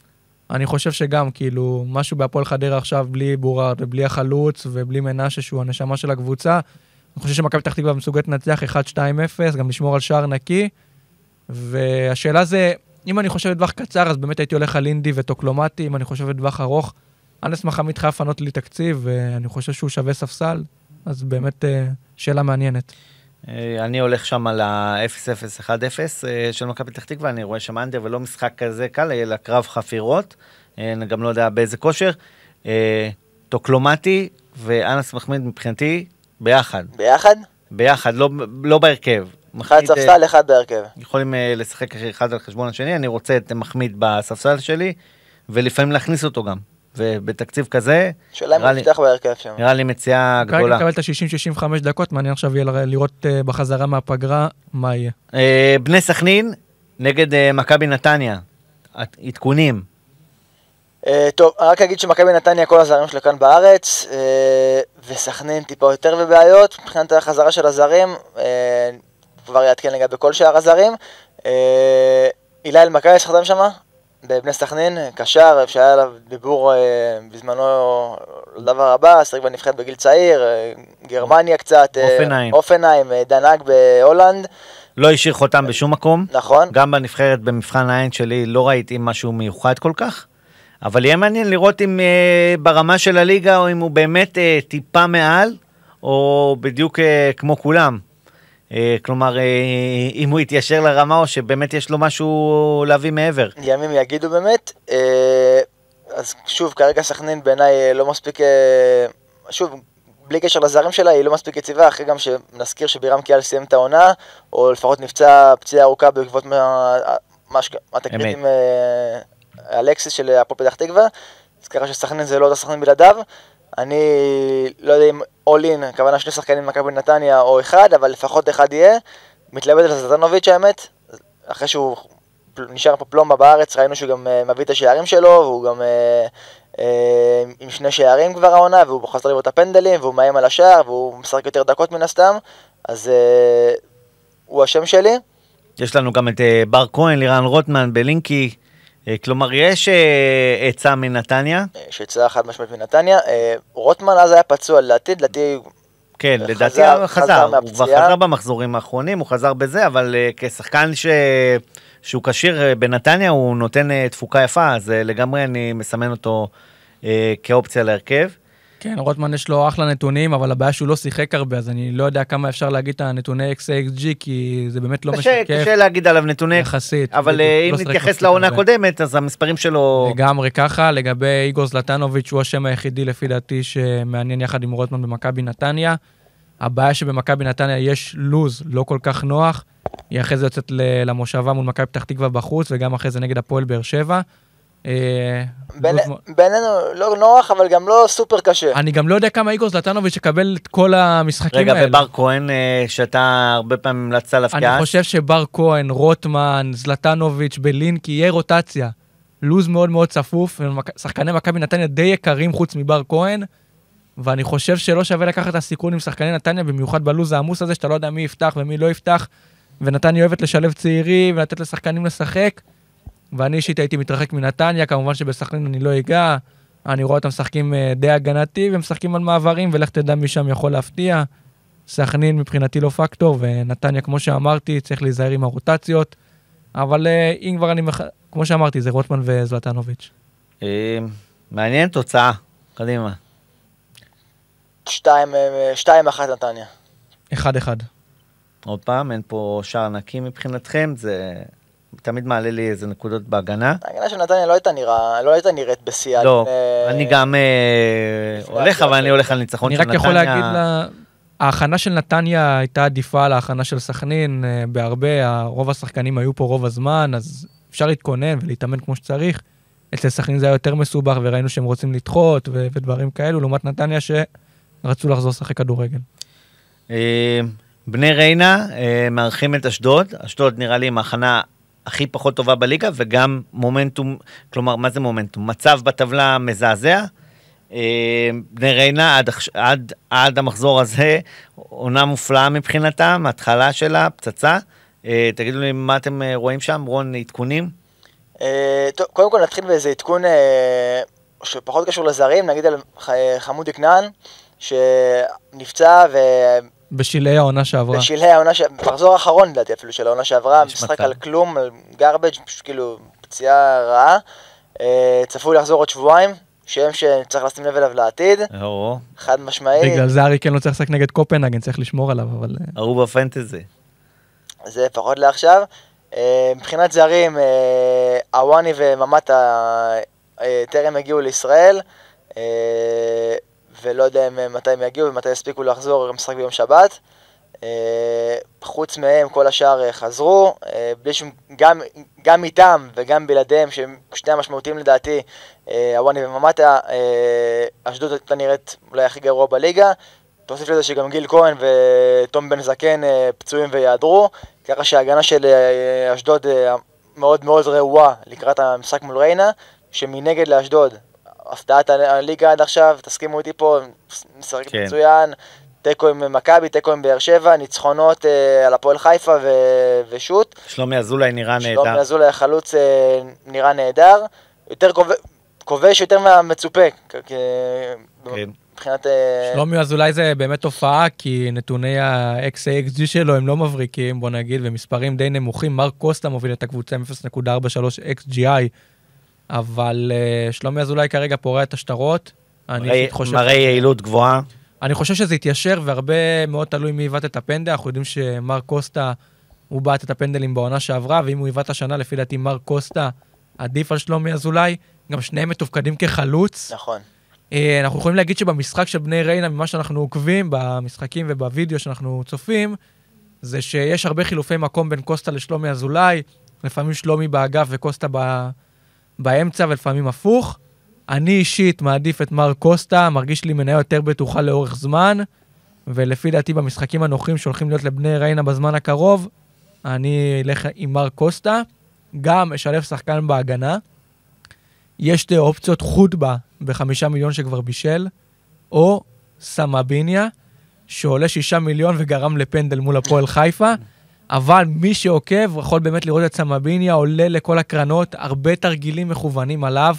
אני חושב שגם, כאילו, משהו בהפועל חדרה עכשיו בלי בורארד ובלי החלוץ ובלי מנשה שהוא הנשמה של הקבוצה. אני חושב שמכבי פתח תקווה מסוגלת לנצח 1-2-0, גם לשמור על שער נקי. והשאלה זה, אם אני חושב לטווח קצר, אז באמת הייתי הולך על אינדי וטוקלומטי, אם אני חושב לטווח ארוך, אנס מחמיד חייב לפנות לי תקציב, ואני חושב שהוא שווה ספסל, אז באמת אה, שאלה מעניינת. אה, אני הולך שם על ה-0-0-1-0 אה, של מכבי פתח תקווה, אני רואה שם אנדר ולא משחק כזה קל, אלא קרב חפירות. אה, אני גם לא יודע באיזה כושר. טוקלומטי ואנס מחמיד מבחינתי ביחד. ביחד? ביחד, לא, לא בהרכב. אחד ספסל, אחד בהרכב. יכולים לשחק אחד על חשבון השני, אני רוצה את מחמיד בספסל שלי, ולפעמים להכניס אותו גם. ובתקציב כזה, שאלה אם נראה הוא לי- יפתח בהרכב שם. נראה לי מציאה כרגע גדולה. מקבל את ה-60-65 דקות, מעניין עכשיו יהיה לראות אה, בחזרה מהפגרה מה יהיה. אה, בני סכנין נגד אה, מכבי נתניה. עד- עדכונים. אה, טוב, רק אגיד שמכבי נתניה כל הזרים שלה כאן בארץ, אה, וסכנין טיפה יותר בבעיות מבחינת החזרה של הזרים, אה, כבר יעדכן לגבי כל שאר הזרים. אה, אילאי אלמקייס שחתם שמה, בבני סכנין, קשר, שהיה עליו דיבור אה, בזמנו לדבר הבא, שיחק בנבחרת בגיל צעיר, אה, גרמניה קצת, אה, הופנהיים. הופנהיים, אה, דן האג בהולנד, לא השאיר חותם בשום מקום. נכון. גם בנבחרת, במבחן העין שלי, לא ראיתי משהו מיוחד כל כך. אבל יהיה מעניין לראות אם אה, ברמה של הליגה, או אם הוא באמת אה, טיפה מעל, או בדיוק אה, כמו כולם. אה, כלומר, אה, אם הוא יתיישר לרמה, או שבאמת יש לו משהו להביא מעבר. ימים יגידו באמת. אה, אז שוב, כרגע סכנין בעיניי אה, לא מספיק... אה, שוב, בלי קשר לזרים שלה, היא לא מספיק יציבה, אחרי גם שנזכיר שבירם קיאל סיים את העונה, או לפחות נפצע פציעה ארוכה בעקבות מה- מה. עם אה, אלכסיס של הפועל פתח תקווה. אז ככה שסכנין זה לא אותה סכנין בלעדיו. אני לא יודע אם all in, הכוונה שני שחקנים ממכבי נתניה או אחד, אבל לפחות אחד יהיה. מתלבט על זדנוביץ' האמת, אחרי שהוא נשאר פה פלומבה בארץ, ראינו שהוא גם אה, מביא את השערים שלו, והוא גם אה, אה, עם שני שערים כבר העונה, והוא חזר לבעוט את הפנדלים, והוא מאיים על השער, והוא משחק יותר דקות מן הסתם, אז אה, הוא השם שלי. יש לנו גם את אה, בר כהן, לירן רוטמן, בלינקי. אה, כלומר, יש אה, עצה מנתניה. אה, שיצאה חד משמעית מנתניה. אה, רוטמן אז היה פצוע לדעתי, לדעתי כן, וחזר- לדעתי חזר חזר, הוא כבר. חזר במחזורים האחרונים, הוא חזר בזה, אבל אה, כשחקן ש... שהוא כשיר אה, בנתניה, הוא נותן אה, תפוקה יפה, אז אה, לגמרי אני מסמן אותו אה, כאופציה להרכב. כן, רוטמן יש לו אחלה נתונים, אבל הבעיה שהוא לא שיחק הרבה, אז אני לא יודע כמה אפשר להגיד את הנתוני XAXG, כי זה באמת לא קשה, משקף קשה להגיד עליו נתוני, יחסית. אבל אה, לא אם שיחק נתייחס לעונה. הקודמת, אז המספרים שלו... לגמרי ככה, לגבי איגור זלטנוביץ', הוא השם היחידי לפי דעתי שמעניין יחד עם רוטמן במכבי נתניה. הבעיה שבמכבי נתניה יש לוז לא כל כך נוח, היא אחרי זה יוצאת למושבה מול מכבי פתח תקווה בחוץ, וגם אחרי זה נגד הפועל באר שבע. אה, בינינו לא נוח, אבל גם לא סופר קשה. אני גם לא יודע כמה איגור זלטנוביץ' יקבל את כל המשחקים רגע, האלה. ובר כהן, אה, שאתה הרבה פעמים המלצת עליו אני כאן, חושב שבר כהן, רוטמן, זלטנוביץ', בלינקי, יהיה רוטציה. לוז מאוד מאוד צפוף, שחקני מכבי נתניה די יקרים חוץ מבר כהן, ואני חושב שלא שווה לקחת את הסיכון עם שחקני נתניה, במיוחד בלוז העמוס הזה, שאתה לא יודע מי יפתח ומי לא יפתח, ונתניה אוהבת לשלב צעירים ולתת לשחקנים לשחק, ואני אישית הייתי מתרחק מנתניה, כמובן שבסכנין אני לא אגע, אני רואה אותם משחקים אה, די הגנתי, ומשחקים על מעברים, ולך תדע מי שם יכול להפתיע. סכנין מבחינתי לא פקטור, ונתניה, כמו שאמרתי, צריך להיזהר עם הרוטציות. אבל אה, אם כבר אני, מח... כמו שאמרתי, זה רוטמן וזלטנוביץ'. אה, מעניין תוצאה, קדימה. שתיים, אה, שתיים אחת נתניה. אחד-אחד. עוד פעם, אין פה שער נקי מבחינתכם, זה תמיד מעלה לי איזה נקודות בהגנה. ההגנה של נתניה לא הייתה נראה, לא הייתה נראית בשיאה. לא, לפני- אני גם אה, הולך, אבל אני. הולך על ניצחון אני של רק נתניה. יכול להגיד לה... ההכנה של נתניה הייתה עדיפה על ההכנה של סכנין אה, בהרבה, רוב השחקנים היו פה רוב הזמן, אז אפשר להתכונן ולהתאמן כמו שצריך. אצל סכנין זה היה יותר מסובך וראינו שהם רוצים לדחות ו- ודברים כאלו, לעומת נתניה שרצו לחזור לשחק כדורגל. אה, בני ריינה אה, מארחים את אשדוד, אשדוד נראה לי עם ההכנה הכי פחות טובה בליגה, וגם מומנטום, כלומר, מה זה מומנטום? מצב בטבלה מזעזע. אה, בני ריינה עד, עד, עד המחזור הזה, עונה מופלאה מבחינתם, התחלה שלה, פצצה. אה, תגידו לי מה אתם אה, רואים שם, רון, עדכונים? טוב, קודם כל נתחיל באיזה עדכון שפחות קשור לזרים, נגיד על חמודי כנען, שנפצע בשלהי העונה שעברה. ובשלהי העונה, ש- במחזור האחרון לדעתי אפילו של העונה שעברה, משחק. על כלום, על גרבג', פשוט כאילו פציעה רעה. אה, צפוי לחזור עוד שבועיים, שם שצריך לשים לב אליו לעתיד, או, חד משמעי. בגלל זה ארי כן לא צריך לשחק נגד קופנהגן, צריך לשמור עליו, אבל... אה, ההוא בפנטזי. זה פחות לעכשיו. אה, מבחינת זרים, עוואני וממטה אה, טרם הגיעו לישראל, ולא יודע אה, מתי הם יגיעו ומתי יספיקו לחזור למשחק ביום שבת. אה, חוץ מהם, כל השאר אה, חזרו, שום, גם, גם איתם וגם בלעדיהם, שהם שני המשמעותיים לדעתי, עוואני וממטה, אשדוד הייתה נראית אולי הכי גרוע בליגה. תוסיף לזה שגם גיל כהן ותום בן זקן פצועים ויעדרו, ככה שההגנה של אשדוד מאוד מאוד רעועה לקראת המשחק מול ריינה, שמנגד לאשדוד, הפתעת הליגה עד עכשיו, תסכימו איתי פה, משחק כן. מצוין, תיקו עם מכבי, תיקו עם באר שבע, ניצחונות אה, על הפועל חיפה ו- ושות'. שלומי אזולאי נראה שלומי נהדר. אזולאי החלוץ אה, נראה נהדר, יותר כובש- יותר מהמצופה, כ- כן. מבחינת... אה, שלומי אזולאי זה באמת תופעה, כי נתוני ה-XAXG שלו הם לא מבריקים, בוא נגיד, ומספרים די נמוכים. מרק קוסטה מוביל את הקבוצה עם 0.43 XGI, אבל uh, שלומי אזולאי כרגע פורע את השטרות. אני מראה-. מראה יעילות גבוהה. אני חושב שזה יתיישר, והרבה מאוד תלוי מי יבעט את הפנדל. אנחנו יודעים שמרק קוסטה, הוא בעט את הפנדלים בעונה שעברה, ואם הוא יבעט השנה, לפי דעתי מרק קוסטה עדיף על שלומי אזולאי. גם שניהם מתופקדים כחלוץ. נכון. אה, אנחנו יכולים להגיד שבמשחק של בני ריינה, ממה שאנחנו עוקבים במשחקים ובווידאו שאנחנו צופים, זה שיש הרבה חילופי מקום בין קוסטה לשלומי אזולאי, לפעמים שלומי באגף וקוסטה ב... באמצע ולפעמים הפוך. אני אישית מעדיף את מר קוסטה, מרגיש לי מניה יותר בטוחה לאורך זמן, ולפי דעתי במשחקים הנוחים שהולכים להיות לבני ריינה בזמן הקרוב, אני אלך עם מר קוסטה, גם אשלב שחקן בהגנה. יש שתי אופציות, חוטבה בחמישה מיליון שכבר בישל, או סמביניה, שעולה שישה מיליון וגרם לפנדל מול הפועל חיפה, אבל מי שעוקב יכול באמת לראות את סמביניה עולה לכל הקרנות, הרבה תרגילים מכוונים עליו,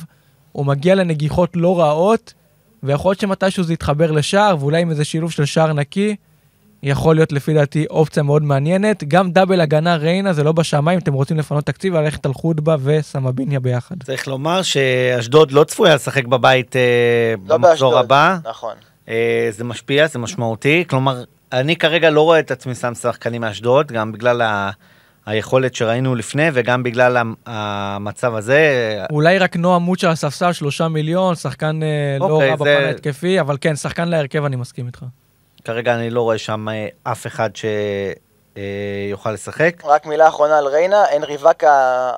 הוא מגיע לנגיחות לא רעות, ויכול להיות שמתישהו זה יתחבר לשער, ואולי עם איזה שילוב של שער נקי, יכול להיות לפי דעתי אופציה מאוד מעניינת. גם דאבל הגנה ריינה זה לא בשמיים, אתם רוצים לפנות תקציב, ללכת על חודבה וסמביניה ביחד. צריך לומר שאשדוד לא צפויה לשחק בבית אה, לא במחזור באשדוד. הבא. נכון. אה, זה משפיע, זה משמעותי. כלומר, אני כרגע לא רואה את עצמי שם שחקנים מאשדוד, גם בגלל ה... היכולת שראינו לפני וגם בגלל המ- המצב הזה. אולי רק נועה מוצ'ה הספסל, שלושה מיליון, שחקן אה, לא אוקיי, רע זה- בפן ההתקפי, אבל כן, שחקן להרכב אני מסכים איתך. כרגע אני לא רואה שם אה, אף אחד שיוכל לשחק. רק מילה אחרונה על ריינה, הנרי ואקה,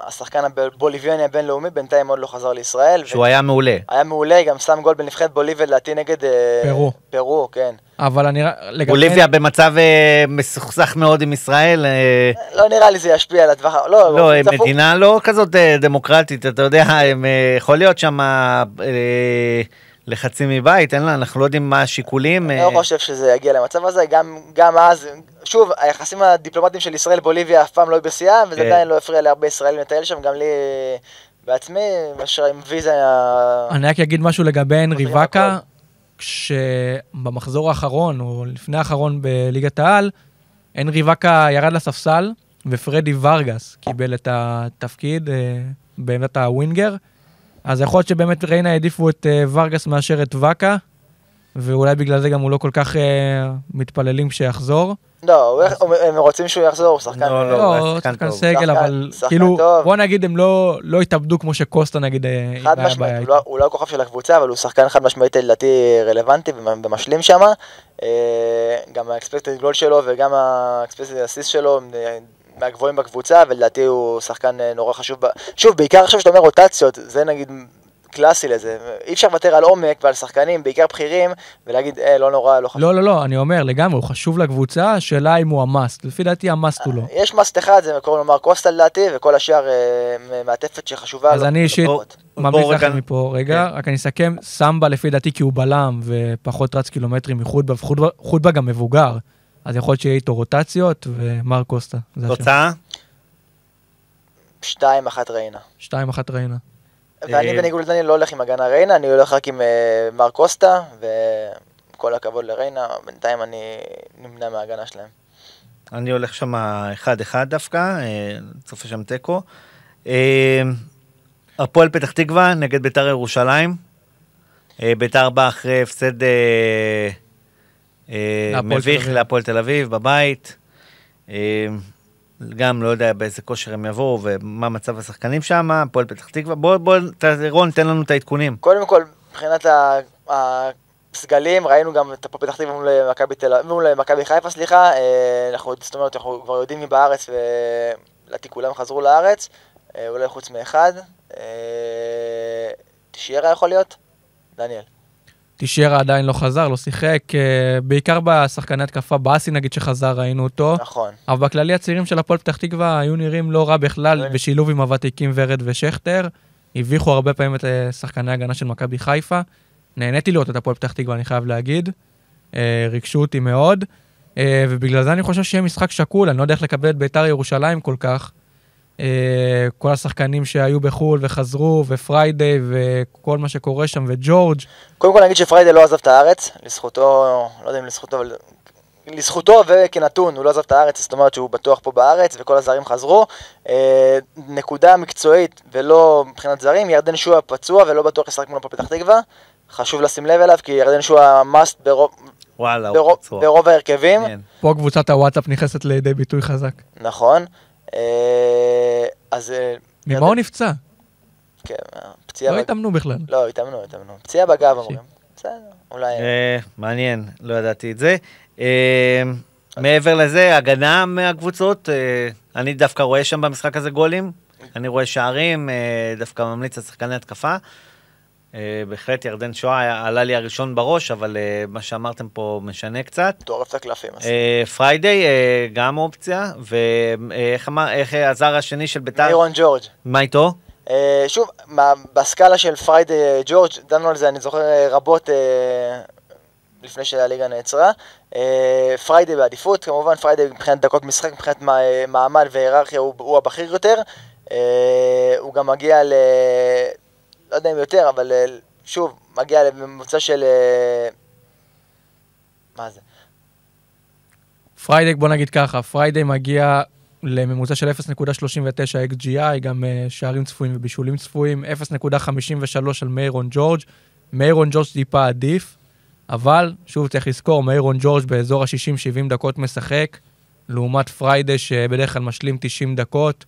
השחקן הבוליביאני הבינלאומי, בינתיים עוד לא חזר לישראל. שהוא היה מעולה. היה מעולה, גם שם גול בנבחרת בוליביה לדעתי נגד... אה, פרו. פרו, כן. אבל אני... לגבי- בוליביה במצב אה, מסוכסך מאוד עם ישראל. אה, לא נראה לי זה ישפיע על הטווח... לא, לא, זה הפוך. מדינה לא כזאת אה, דמוקרטית, אתה יודע, הם, אה, יכול להיות שם אה, לחצים מבית, אין לה, אנחנו לא יודעים מה השיקולים. אני אה, לא חושב שזה יגיע למצב הזה, גם, גם אז, שוב, היחסים הדיפלומטיים של ישראל-בוליביה אף פעם לא היו בשיאה, וזה כן. עדיין לא הפריע להרבה ישראלים לטייל שם, גם לי בעצמי, מאשר עם ויזה היה... אני רק אגיד משהו לגבי חוזרים ואקה. כשבמחזור האחרון, או לפני האחרון בליגת העל, הנרי ואקה ירד לספסל, ופרדי ורגס קיבל את התפקיד אה, בעמדת הווינגר. אז יכול להיות שבאמת ריינה העדיפו את אה, ורגס מאשר את ואקה, ואולי בגלל זה גם הוא לא כל כך אה, מתפללים שיחזור. לא, הם רוצים שהוא יחזור, הוא שחקן... לא, אה, לא. לא, הוא שחקן טוב. סגל, אבל כאילו, טוב. בוא נגיד, הם לא לא התאבדו כמו שקוסטה נגיד, אה, אם חד היה משמעית, בעיה הוא איתו. לא- הוא לא הכוכב של הקבוצה, אבל הוא שחקן חד משמעית לדעתי רלוונטי ומ- ומשלים שם. גם האקספקטד גול שלו וגם האקספקטד אסיסט שלו מהגבוהים בקבוצה, ולדעתי הוא שחקן אה, נורא חשוב. ב- שוב, בעיקר עכשיו שאתה אומר רוטציות, זה נגיד קלאסי לזה. אי אפשר לוותר על עומק ועל שחקנים, בעיקר בכירים, ולהגיד, אה, לא נורא, לא חשוב. לא, לא, לא, אני אומר לגמרי, הוא חשוב לקבוצה, השאלה אם הוא המאסט. לפי דעתי המאסט הוא לא. יש מאסט אחד, זה קוראים לו מר קוסטה לדעתי, וכל השאר אה, מעטפת שחשובה. אז לו. אני אישית לפחות. ממליץ לכם מפה, רגע, רק אני אסכם, סמבה לפי דעתי כי הוא בלם ופחות רץ קילומטרים מחוטבה, וחוטבה חוטבה גם מבוגר, אז יכול להיות שיהיה איתו רוטציות, ומר קוסטה. תוצאה? שתיים, אחת ריינה. שתיים אחת ריינה. ואני אה, בניגוד לדניאל לא הולך עם הגנה ריינה, אני הולך רק עם אה, מר קוסטה, וכל הכבוד לריינה, בינתיים אני נמנע מההגנה שלהם. אני הולך שם 1-1 דווקא, אה, צופה שם תיקו. הפועל פתח תקווה נגד ביתר ירושלים. ביתר בא אחרי הפסד אה, אה, להפועל תל מביך אביב. להפועל תל אביב בבית. אה, גם לא יודע באיזה כושר הם יבואו ומה מצב השחקנים שם, הפועל פתח תקווה. בוא, בוא, ת- רון, תן לנו את העדכונים. קודם כל, מבחינת הסגלים, ראינו גם את הפועל פתח תקווה מול מכבי תל אביב, מול מכבי חיפה, סליחה, אה, אנחנו, זאת אומרת, אנחנו כבר יודעים מי בארץ, ולדעתי כולם חזרו לארץ, אה, אולי חוץ מאחד. אה, תשיירה יכול להיות? דניאל. תישארה עדיין לא חזר, לא שיחק, אה, בעיקר בשחקני התקפה, באסי נגיד שחזר, ראינו אותו. נכון. אבל בכללי הצעירים של הפועל פתח תקווה היו נראים לא רע בכלל, לא. בשילוב עם הוותיקים ורד ושכטר. הביכו הרבה פעמים את אה, שחקני ההגנה של מכבי חיפה. נהניתי לראות את הפועל פתח תקווה, אני חייב להגיד. אה, ריגשו אותי מאוד. ובגלל זה אני חושב שיהיה משחק שקול, אני לא יודע איך לקבל את ביתר ירושלים כל כך. אה, כל השחקנים שהיו בחו"ל וחזרו, ופריידיי, וכל מה שקורה שם, וג'ורג'. קודם כל נגיד שפריידי לא עזב את הארץ, לזכותו, לא יודע אם לזכותו, אבל לזכותו וכנתון, הוא לא עזב את הארץ, זאת אומרת שהוא בטוח פה בארץ וכל הזרים חזרו. אה, נקודה מקצועית ולא מבחינת זרים, ירדן שועה פצוע ולא בטוח ישחק מול הפועל פתח תקווה. חשוב לשים לב אליו כי ירדן שועה must ברוב, וואלה, הוא ברוב, פצוע. ברוב ההרכבים. פה קבוצת הוואטסאפ נכנסת לידי ביטוי חזק. נכון. אה, אז... אה, ממה הוא נפצע? כן, פציעה לא התאמנו בכלל. לא, התאמנו, התאמנו. פציעה בגב אומרים. בסדר, אולי... אה, מעניין, לא ידעתי את זה. אה, מעבר לזה, הגנה מהקבוצות, אה, אני דווקא רואה שם במשחק הזה גולים. אני רואה שערים, אה, דווקא ממליץ על שחקני התקפה. אה, בהחלט ירדן שועה עלה לי הראשון בראש, אבל אה, מה שאמרתם פה משנה קצת. טורף את הקלפים. אה, פריידיי, אה, גם אופציה, ואיך אמר, איך הזר השני של ביתר, מירון ג'ורג'. מה איתו? אה, שוב, מה- בסקאלה של פריידי אה, ג'ורג', דנו על זה, אני זוכר רבות אה, לפני שהליגה נעצרה. אה, פריידי בעדיפות, כמובן פריידי מבחינת דקות משחק, מבחינת מה- מעמד והיררכיה הוא, הוא הבכיר יותר. אה, הוא גם מגיע ל... לא יודע אם יותר, אבל שוב, מגיע לממוצע של... אה, מה זה? פריידי, בוא נגיד ככה, פריידי מגיע לממוצע של 0.39 XGI, גם אה, שערים צפויים ובישולים צפויים, 0.53 על מיירון ג'ורג'. מיירון ג'ורג' טיפה עדיף, אבל שוב צריך לזכור, מיירון ג'ורג' באזור ה-60-70 דקות משחק, לעומת פריידי שבדרך כלל משלים 90 דקות.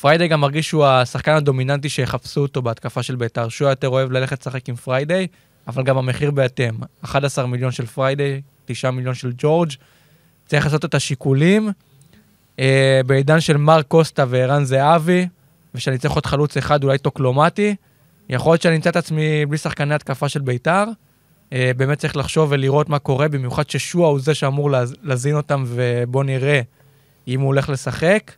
פריידי גם מרגיש שהוא השחקן הדומיננטי שיחפשו אותו בהתקפה של בית"ר, שהוא יותר אוהב ללכת לשחק עם פריידי, אבל גם המחיר בהתאם. 11 מיליון של פריידי, 9 מיליון של ג'ורג'. צריך לעשות את השיקולים. אה, בעידן של מר קוסטה וערן זהבי, ושאני צריך עוד חלוץ אחד, אולי טוקלומטי, יכול להיות שאני אמצא את עצמי בלי שחקני התקפה של בית"ר. אה, באמת צריך לחשוב ולראות מה קורה, במיוחד ששועה הוא זה שאמור להז- להזין אותם, ובואו נראה אם הוא הולך לשחק.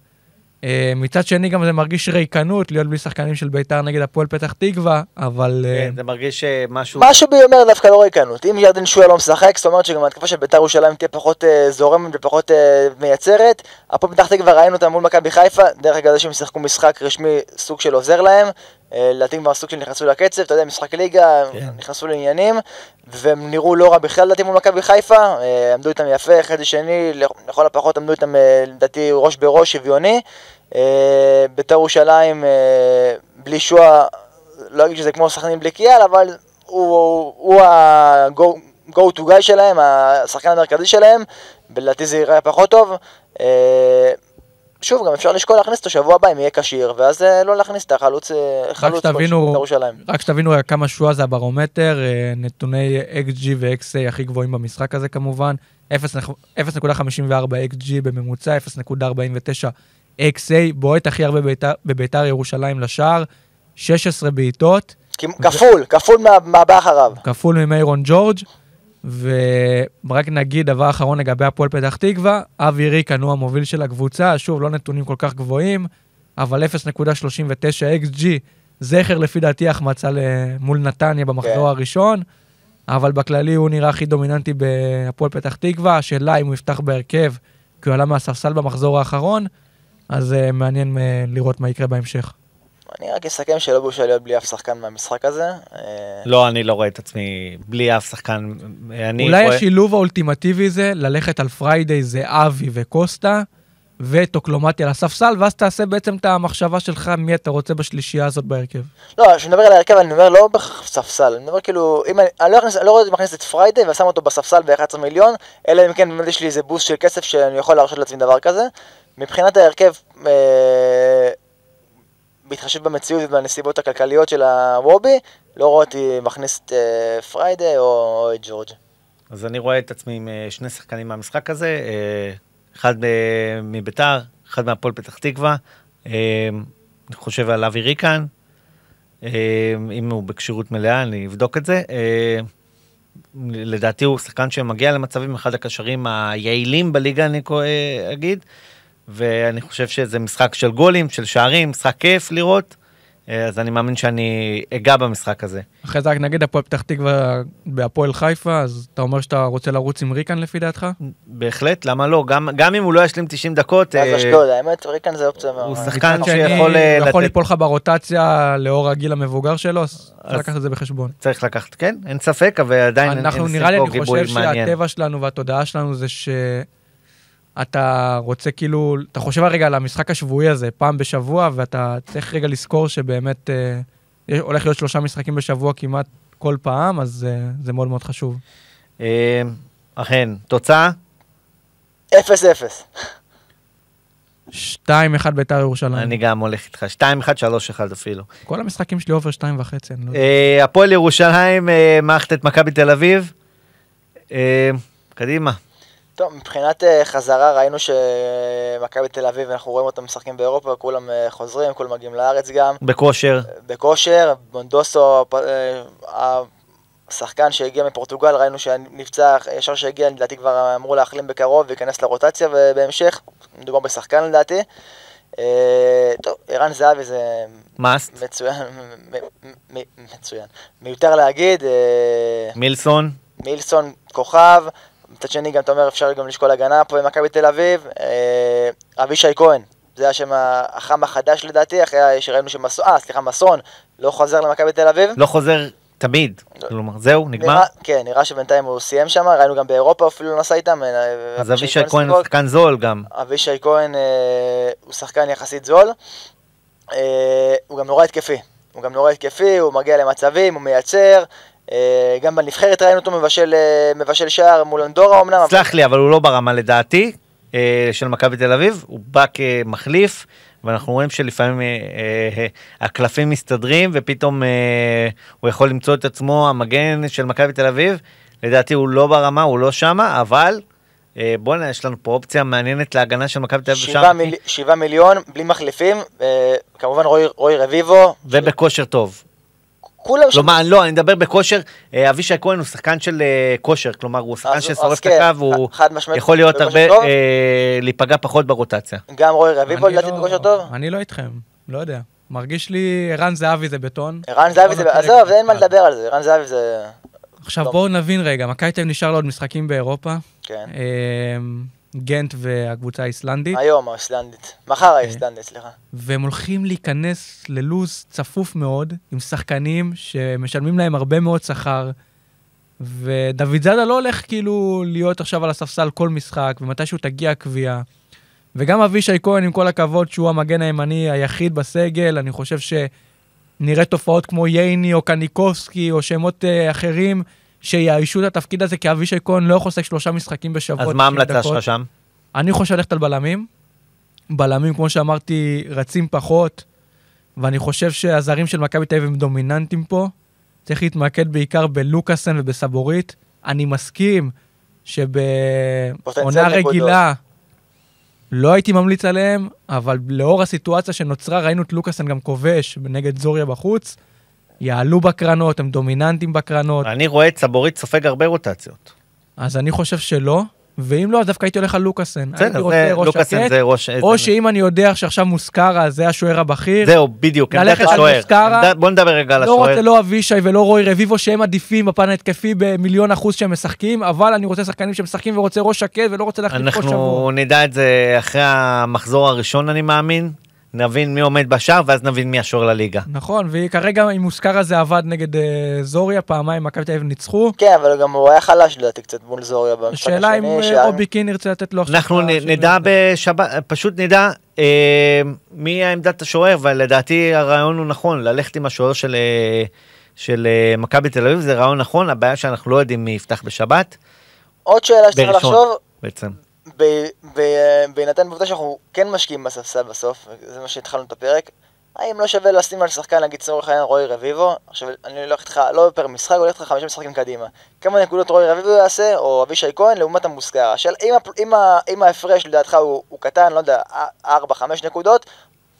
אה, מצד שני, גם זה מרגיש ריקנות להיות בלי שחקנים של בית"ר נגד הפועל פתח תקווה, אבל... אה, כן, זה מרגיש שמשהו... משהו בי אומר דווקא לא ריקנות. אם ירדן שועה לא משחק, זאת אומרת שגם ההתקפה של בית"ר ירושלים תהיה פחות אה, זורמת ופחות אה, מייצרת. הפועל פתח תקווה ראינו אותם מול מכבי חיפה, דרך אגב זה שהם שיחקו משחק רשמי סוג של עוזר להם. אה, לדעתי כבר סוג של נכנסו לקצב, אתה יודע, משחק ליגה, כן. נכנסו לעניינים, והם נראו לא רע בכלל לדעתי מול מכבי חיפה, אה, עמדו איתם יפה, חצי שני, לכל הפחות עמדו איתם אה, לדעתי ראש בראש שוויוני. בית"ר ירושלים בלי שועה, לא אגיד שזה כמו סכנין בלי קיאל, אבל הוא, הוא ה-go to guy שלהם, השחקן המרכזי שלהם, ולדעתי זה ייראה פחות טוב. אה, שוב, גם אפשר לשקול להכניס אותו שבוע הבא אם יהיה כשיר, ואז אה, לא להכניס את החלוץ, אה, חלוץ כלשהו, שתבינו- בית"ר ירושלים. רק שתבינו כמה שואה זה הברומטר, אה, נתוני XG ו-XA הכי גבוהים במשחק הזה כמובן, 0.54 XG בממוצע, 0.49 XA, בועט הכי הרבה בביתר- ירושלים לשער, 16 בעיטות, כפול, כפול מה- מהבא אחריו. כפול ממיירון ג'ורג', ורק נגיד דבר אחרון לגבי הפועל פתח תקווה, אבי ריקן הוא המוביל של הקבוצה, שוב, לא נתונים כל כך גבוהים, אבל 0.39 XG, זכר לפי דעתי החמצה מול נתניה במחזור כן. הראשון, אבל בכללי הוא נראה הכי דומיננטי בהפועל פתח תקווה, השאלה אם הוא יפתח בהרכב, כי הוא עלה מהספסל במחזור האחרון, אז אה, מעניין אה, לראות מה יקרה בהמשך. אני רק אסכם שלא בושה להיות בלי אף שחקן מהמשחק הזה. אה, לא, אני לא רואה את עצמי בלי אף שחקן. אני אולי רואה- השילוב האולטימטיבי זה ללכת על פריידיי זהבי וקוסטה, וטוקלומטי על הספסל, ואז תעשה בעצם את המחשבה שלך מי אתה רוצה בשלישייה הזאת בהרכב. לא, כשאני מדבר על ההרכב, אני אומר לא בספסל, אני מדבר כאילו, אם אני, אני לא אני לא רואה אותי מכניס את פריידי ושם אותו בספסל ב-11 מיליון, אלא אם כן באמת יש לי איזה בוסט של כסף שאני יכול להרשות לעצמי דבר כזה. מבחינת ההרכב, אה, בהתחשב במציאות ובנסיבות הכלכליות של הוובי, לא רואה אותי מכניס את אה, פריידי או, או את ג'ורג'. אז אני רואה את עצמי עם אה, שני שחקנים מהמשחק הזה, אה, אחד ב- מביתר, אחד מהפועל פתח תקווה. אה, אני חושב על אבי ריקן, אה, אם הוא בכשירות מלאה, אני אבדוק את זה. אה, לדעתי הוא שחקן שמגיע למצבים, אחד הקשרים היעילים בליגה, אני אה, אגיד. ואני חושב שזה משחק של גולים, של שערים, משחק כיף לראות. אה, אז אני מאמין שאני אגע במשחק הזה. אחרי זה רק נגיד הפועל פתח תקווה בהפועל חיפה, אז אתה אומר שאתה רוצה לרוץ עם ריקן לפי דעתך? בהחלט, למה לא? גם, גם אם הוא לא ישלים 90 דקות, ואז אה, אשדוד, האמת, ריקן זה אופציה הוא מאוד- שחקן מצד שני, שיכול, אה, הוא יכול לתת- ליפול לך ברוטציה לאור הגיל המבוגר שלו, אז צריך אז- לקחת את זה בחשבון. צריך לקחת, כן, אין ספק, אבל עדיין אין אנחנו אין נראה לי, אני גיבוי חושב מעניין. שהטבע שלנו והתודעה שלנו זה שאתה רוצה כאילו, אתה חושב רגע על המשחק השבועי הזה, פעם בשבוע, ואתה צריך רגע לזכור שבאמת אה, יש- הולך להיות שלושה משחקים בשבוע כמעט כל פעם, אז אה, זה מאוד מאוד חשוב. אה, אכן, תוצאה? אפס אפס. 2-1 ביתר ירושלים. אני גם הולך איתך, 2-1, 3-1 אפילו. כל המשחקים שלי אובר 2.5, אני לא יודע. אה, הפועל ירושלים, אה, מערכת את מכבי תל אביב. אה, קדימה. טוב, מבחינת אה, חזרה ראינו שמכבי תל אביב, אנחנו רואים אותם משחקים באירופה, כולם אה, חוזרים, כולם מגיעים לארץ גם, בכושר. בכושר, בונדוסו, אה, השחקן שהגיע מפורטוגל, ראינו שנפצע ישר שהגיע, לדעתי כבר אמור להחלים בקרוב וייכנס לרוטציה ובהמשך, מדובר בשחקן לדעתי. טוב, ערן זהבי זה מאסט. מצוין, מצוין. מיותר להגיד, מילסון. מילסון כוכב, מצד שני גם אתה אומר אפשר גם לשקול הגנה פה במכבי תל אביב, אה, אבישי כהן, זה השם החם החדש לדעתי, אחרי שראינו שמסון, אה סליחה מסון, לא חוזר למכבי תל אביב, לא חוזר תמיד. כלומר, זהו, נגמר? כן, נראה שבינתיים הוא סיים שם, ראינו גם באירופה אפילו לא נסע איתם. אה, אז אבישי כהן הוא שחקן זול גם. אבישי כהן אה, הוא שחקן יחסית זול. הוא גם נורא התקפי. הוא גם נורא התקפי, הוא מגיע למצבים, הוא מייצר. אה, גם בנבחרת ראינו אותו מבשל, אה, מבשל שער מול אנדורה אמנם. סלח לי, אבל הוא לא ברמה לדעתי אה, של מכבי תל אביב, הוא בא כמחליף, ואנחנו רואים שלפעמים אה, אה, הקלפים מסתדרים, ופתאום אה, הוא יכול למצוא את עצמו המגן של מכבי תל אביב. לדעתי הוא לא ברמה, הוא לא שמה, אבל אה, בוא'נה, יש לנו פה אופציה מעניינת להגנה של מכבי תל אביב. שבעה, מיל... מיליון, בלי מחליפים, אה, כמובן רוי, רוי רביבו, ובכושר טוב. כולם שם. כלומר, לא, אני מדבר בכושר, אה, אבישי כהן הוא שחקן של אה, כושר, כלומר, הוא שחקן ששורף את כן, הקו, משמעית יכול להיות הרבה. אה, להיפגע פחות ברוטציה. גם רוי רביבו לדעתי לא- בכושר טוב. אני לא איתכם, לא יודע. מרגיש לי ערן זהבי זה בטון. ערן זהבי זה, עזוב, אין מה. לדבר על זה, ערן זהבי זה, עכשיו. בואו נבין רגע, מכבי תל אביב נשאר לו עוד משחקים באירופה. כן. גנט והקבוצה האיסלנדית, היום האיסלנדית, מחר האיסלנדית, סליחה. והם הולכים להיכנס ללוז צפוף מאוד, עם שחקנים שמשלמים להם הרבה מאוד שכר, ודוד זאדה לא הולך כאילו להיות עכשיו על הספסל כל משחק, ומתישהו תגיע הקביעה. וגם אבישי כהן, עם כל הכבוד, שהוא המגן הימני היחיד בסגל, אני חושב שנראה תופעות כמו ייני או קניקובסקי או שמות אה, אחרים שיאיישו את התפקיד הזה, כי אבישי כהן לא יכול לשחק שלושה משחקים בשבוע. אז 90 מה ההמלצה. שלך שם? אני חושב ללכת על בלמים. בלמים, כמו שאמרתי, רצים פחות, ואני חושב שהזרים של מכבי תל אביב הם דומיננטיים פה. צריך להתמקד בעיקר בלוקאסן ובסבורית. אני מסכים שבעונה. רגילה לא הייתי ממליץ עליהם, אבל לאור הסיטואציה שנוצרה, ראינו את לוקאסן גם כובש נגד זוריה בחוץ. יעלו בקרנות, הם דומיננטיים בקרנות, אני רואה את סבורית סופג הרבה רוטציות. אז אני חושב שלא. ואם לא, אז דווקא הייתי הולך על לוקאסן. בסדר, רוצה זה- ראש לוקאסן זה ראש... או שאם אני יודע שעכשיו מוסקרה זה השוער הבכיר, זהו, בדיוק, עמדת השוער. בוא נדבר רגע על לא רוצה השוער. לא אבישי ולא רוי רביבו שהם עדיפים בפן ההתקפי במיליון אחוז שהם משחקים, אבל אני רוצה שחקנים שמשחקים ורוצה ראש שקט ולא רוצה להחליף כל שבוע. אנחנו נדע את זה אחרי המחזור הראשון, אני מאמין. נבין מי עומד בשער, ואז נבין מי השוער לליגה. נכון, וכרגע עם מוסקרה זה עבד נגד אה, זוריה, פעמיים מכבי תל אביב ניצחו. כן, אבל גם הוא היה חלש לדעתי קצת מול זוריה במשחק השני. השאלה אם אה, שהיה- רובי קין ירצה לתת לו. אנחנו נ-. נדע בשבת, פשוט נדע אה, מי עמדת השוער, ולדעתי הרעיון הוא נכון, ללכת עם השוער של, אה, של אה, מכבי תל אביב, זה רעיון נכון, הבעיה שאנחנו לא יודעים מי יפתח בשבת, עוד שאלה שצריך לחשוב, בעצם. בהינתן בעובדה שאנחנו כן משקיעים בספסל בסוף, זה מה שהתחלנו את הפרק, האם לא שווה לשים על שחקן, נגיד לצורך העניין רועי רביבו, עכשיו אני הולך איתך, לא פר משחק, הולך איתך חמישה משחקים קדימה. כמה נקודות רועי רביבו יעשה, או אבישי כהן, לעומת המוסקרה. השאלה, אם ההפרש לדעתך הוא, הוא קטן, לא יודע, 4-5 נקודות,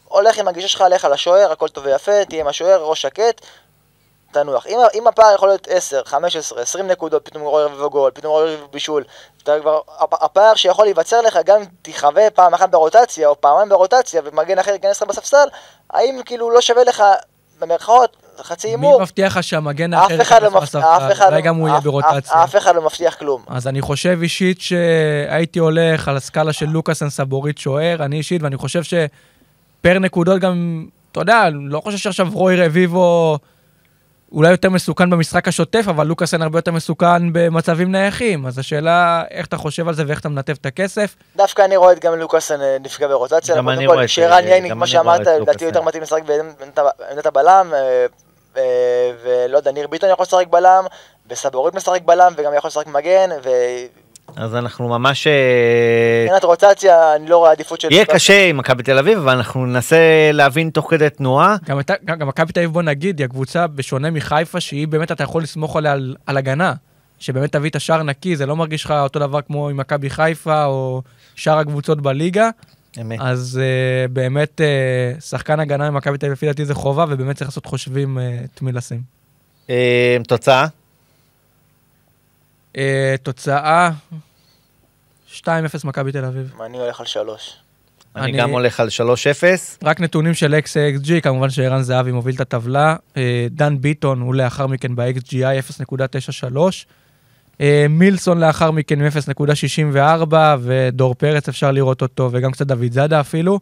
הולך עם הגישה שלך, לך על השוער, הכל טוב ויפה, תהיה עם השוער, ראש שקט, תנוח. אם, אם הפער יכול להיות 10, 15, 20 נקודות, פתאום רועי רביבו גול, פתאום רביבו בישול, אתה כבר, הפ- הפער שיכול להיווצר לך גם אם תחווה פעם אחת ברוטציה או פעמיים ברוטציה ומגן אחר ייכנס לך בספסל, האם כאילו לא שווה לך, במרכאות, חצי מי הימור, מבטיח לך שהמגן האחר לא ייכנס בספסל? אחד אולי לא- גם הוא יהיה ברוטציה. אף אחד לא מבטיח כלום. אז אני חושב אישית שהייתי הולך על הסקאלה של לוקאסן סבורית שוער, אני אישית, ואני חושב שפר נקודות גם, אתה יודע, לא חושב שעכשיו רוי רביבו אולי יותר מסוכן במשחק השוטף, אבל לוקאסן הרבה יותר מסוכן במצבים נייחים. אז השאלה, איך אתה חושב על זה ואיך אתה מנתב את הכסף? דווקא אני רואה את גם לוקאסן אה, נפגע ברוטציה. גם אני רואה את- שערן ייני, גם כמו שאמרת, לדעתי. יותר מתאים לשחק בעמדת הבלם, אה, אה, ולא יודע, ניר ביטון יכול לשחק בלם, וסבורית משחק בלם, וגם יכול לשחק מגן, אז אנחנו ממש... אה, ומבחינת רוטציה, אני לא רואה עדיפות של... יהיה קשה עם מכבי תל אביב, אבל אנחנו ננסה להבין תוך כדי תנועה. גם מכבי תל אביב, בוא נגיד, היא הקבוצה, בשונה מחיפה, שהיא באמת, אתה יכול לסמוך עליה על, על הגנה. שבאמת תביא את השער נקי, זה לא מרגיש לך אותו דבר כמו עם מכבי חיפה, או שאר הקבוצות בליגה. אמת. אז uh, באמת, uh, שחקן הגנה עם מכבי תל אביב, לפי דעתי זה חובה, ובאמת צריך לעשות חושבים uh, את מי לשים. אה, תוצאה? Uh, תוצאה, 2-0 מכבי תל אביב. אני הולך על שלוש. אני אני- גם הולך על 3-0. רק נתונים של XXG, כמובן שערן זהבי מוביל את הטבלה. אה, דן ביטון הוא לאחר מכן ב-XGI 0.93. אה, מילסון לאחר מכן עם 0.64, ודור פרץ אפשר לראות אותו, וגם קצת דוד זאדה אפילו.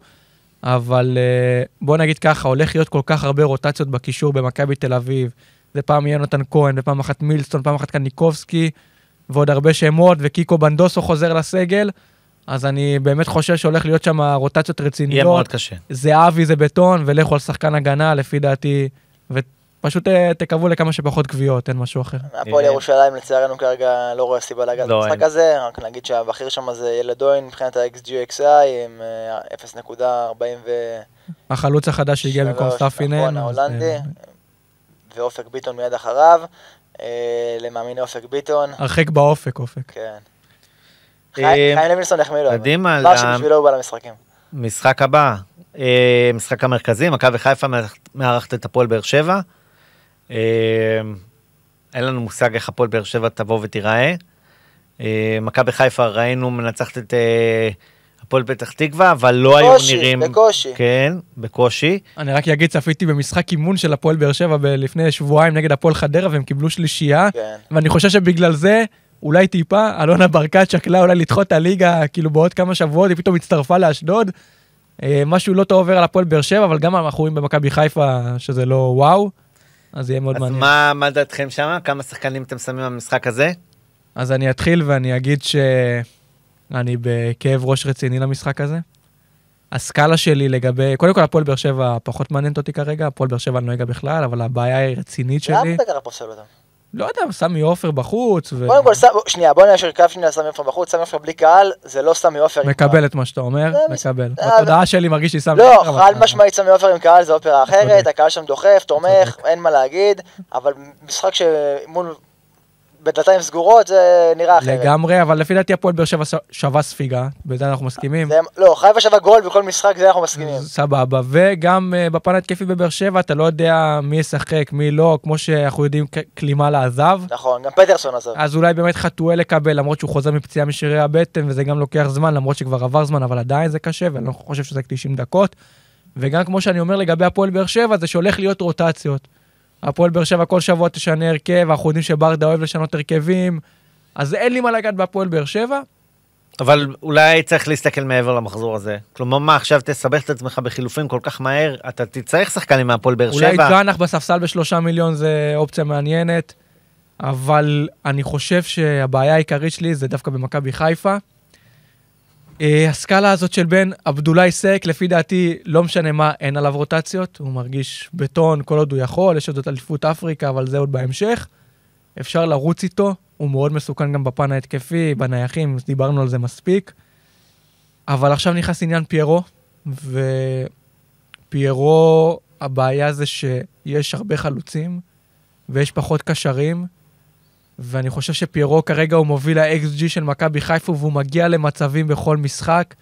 אבל אה, בוא נגיד ככה, הולך להיות כל כך הרבה רוטציות בקישור במכבי תל אביב. זה פעם יונתן כהן, ופעם אחת מילסטון, פעם אחת קניקובסקי, ועוד הרבה שמות, וקיקו בנדוסו חוזר לסגל. אז אני באמת חושב שהולך להיות שם רוטציות יהיה רציניות. מאוד קשה. זהבי זה בטון, ולכו על שחקן הגנה, לפי דעתי, ופשוט אה, תקוו לכמה שפחות קביעות, אין משהו אחר. הפועל ירושלים לצערנו כרגע לא רואה סיבה להגעת לא. הזה, רק נגיד שהבכיר שם זה ילדוין מבחינת ה-XGXI עם אה, 0.40 ו... החלוץ החדש שהגיע במקום שלוש, סטפינן. נכון, ההולנדי, אה, ואופק ביטון מיד אחריו, אה, למאמיני אופק ביטון, הרחק באופק, אופק. כן. אה, חיים לוינסון החמיא לו, קדימה, אמר ל- שבשבילו הוא בא למשחקים. משחק הבא, אה, משחק המרכזי, מכבי חיפה מארחת- את הפועל באר שבע. אין לנו מושג איך הפועל באר שבע תבוא ותיראה. אה, מכבי חיפה ראינו מנצחת את הפועל פתח תקווה, אבל לא היו בקושי, נראים... בקושי. כן, בקושי. אני רק אגיד, צפיתי במשחק אימון של הפועל באר שבע לפני שבועיים נגד הפועל חדרה, והם קיבלו שלישייה, כן. ואני חושב שבגלל זה, אולי טיפה, אלונה ברקת שקלה אולי לדחות את הליגה, כאילו בעוד כמה שבועות, היא פתאום הצטרפה לאשדוד. אה, משהו לא טוב עובר על הפועל באר שבע, אבל גם אנחנו רואים במכבי חיפה שזה לא וואו, אז יהיה מאוד אז מעניין. מה, מה דעתכם שם? כמה שחקנים אתם שמים במשחק הזה? אז אני אתחיל ואני אגיד שאני בכאב ראש רציני למשחק הזה. הסקאלה שלי לגבי, קודם כל הפועל באר שבע פחות מעניינת אותי כרגע, הפועל באר שבע אני לא אגע בכלל, אבל הבעיה היא רצינית למה שלי. אתה ככה פוסל אותם? לא יודע, סמי עופר בחוץ, ו... קודם כל, ס- שנייה, בוא נאשר קו שנייה לסמי עופר בחוץ, סמי עופר בלי קהל, זה לא סמי עופר. עם מקבל את מה שאתה אומר, מקבל. אה, בתודעה שלי מרגיש לי סמי לא, עופר, אבל- חד משמעית סמי עופר עם קהל זה אופרה אחרת. הקהל שם דוחף, תומך. אין מה להגיד, אבל משחק שמול בדלתיים סגורות זה נראה אחרת. לגמרי, אבל לפי דעתי הפועל באר שבע שווה ספיגה, בזה אנחנו מסכימים. זה- לא, חיפה שווה גול בכל משחק, זה אנחנו מסכימים. סבבה, וגם uh, בפן התקפי בבאר שבע אתה לא יודע מי ישחק, מי לא, כמו שאנחנו יודעים, ק- קלימלה עזב. נכון, גם פטרסון עזב. אז אולי באמת חתואל לקבל, למרות שהוא חוזר מפציעה משרירי הבטן, וזה גם לוקח זמן, למרות שכבר עבר זמן, אבל עדיין זה קשה, ואני לא חושב שזה 90 דקות. וגם כמו שאני אומר לגבי הפועל באר שבע, זה שהולך להיות רוטציות. הפועל באר שבע כל שבוע תשנה הרכב, אנחנו יודעים שברדה אוהב לשנות הרכבים, אז אין לי מה לגעת בהפועל באר שבע. אבל אולי צריך להסתכל מעבר למחזור הזה. כלומר, מה, עכשיו תסבך את עצמך בחילופים כל כך מהר? אתה תצטרך שחקנים מהפועל באר אולי שבע. ג'אנח בספסל בשלושה מיליון זה אופציה מעניינת, אבל אני חושב שהבעיה העיקרית שלי זה דווקא במכבי חיפה. אה, הסקאלה הזאת של בין עבדולאי סק, לפי דעתי, לא משנה מה, אין עליו רוטציות, הוא מרגיש בטון כל עוד הוא יכול, יש עוד את אליפות אפריקה, אבל זה עוד בהמשך. אפשר לרוץ איתו, הוא מאוד מסוכן גם בפן ההתקפי, בנייחים, דיברנו על זה מספיק. אבל עכשיו נכנס עניין פיירו, ופיירו, הבעיה זה שיש הרבה חלוצים, ויש פחות קשרים, ואני חושב שפיירו כרגע הוא מוביל ה-XG של מכבי חיפה, והוא מגיע למצבים בכל משחק,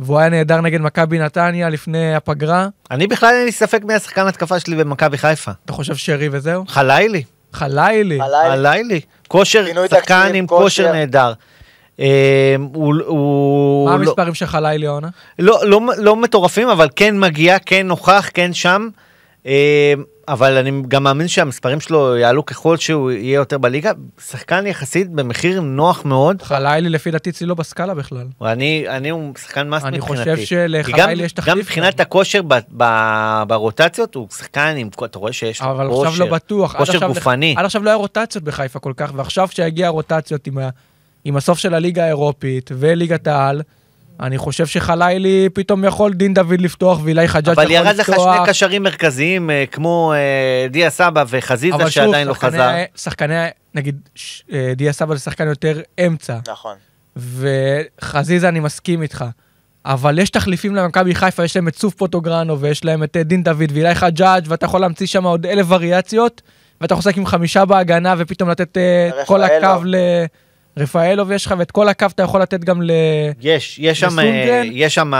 והוא היה נהדר נגד מכבי נתניה לפני הפגרה. אני בכלל אין לי ספק מי השחקן התקפה שלי במכבי חיפה. אתה חושב שרי וזהו? חלילי. חלילי. חלילי. כושר, שחקן עם כושר. נהדר. הוא מה לא- המספרים של חלילי העונה? לא, לא, לא מטורפים, אבל כן מגיע, כן נוכח, כן שם. אה, אבל אני גם מאמין שהמספרים שלו יעלו ככל שהוא יהיה יותר בליגה. שחקן יחסית במחיר נוח מאוד. חלילי לפי דעתי אצלי לא בסקאלה בכלל. ואני, אני הוא שחקן מס אני מבחינתי. חושב כי שלחלילי יש תחליף. גם מבחינת הכושר ב, ב, ברוטציות, הוא שחקן עם, אתה רואה שיש לו אבל כושר. עכשיו לא בטוח. כושר גופני. עד עכשיו לא היה רוטציות בחיפה כל כך, ועכשיו שיגיע הרוטציות עם, ה... עם הסוף של הליגה האירופית וליגת העל, אני חושב שחלילי פתאום יכול דין דוד לפתוח ואילי חג'אג' יכול אבל לפתוח. ירד לך שני קשרים מרכזיים, אה, כמו אה, דיה סבא וחזיזה, אבל שעדיין לא חזר. שחקני, נגיד, אה, דיה סבא זה שחקן יותר אמצע, נכון. וחזיזה אני מסכים איתך. אבל יש תחליפים למכבי חיפה, יש להם את סוף פוטוגרנו, ויש להם את דין דוד ואילי חג'אג', ואתה יכול להמציא שם עוד אלף וריאציות, ואתה יכול לשחק עם חמישה בהגנה, ופתאום לתת אה, את כל רפאלוב. יש לך, ואת כל הקו אתה יכול לתת גם ל... יש, יש שם? אה, יש שם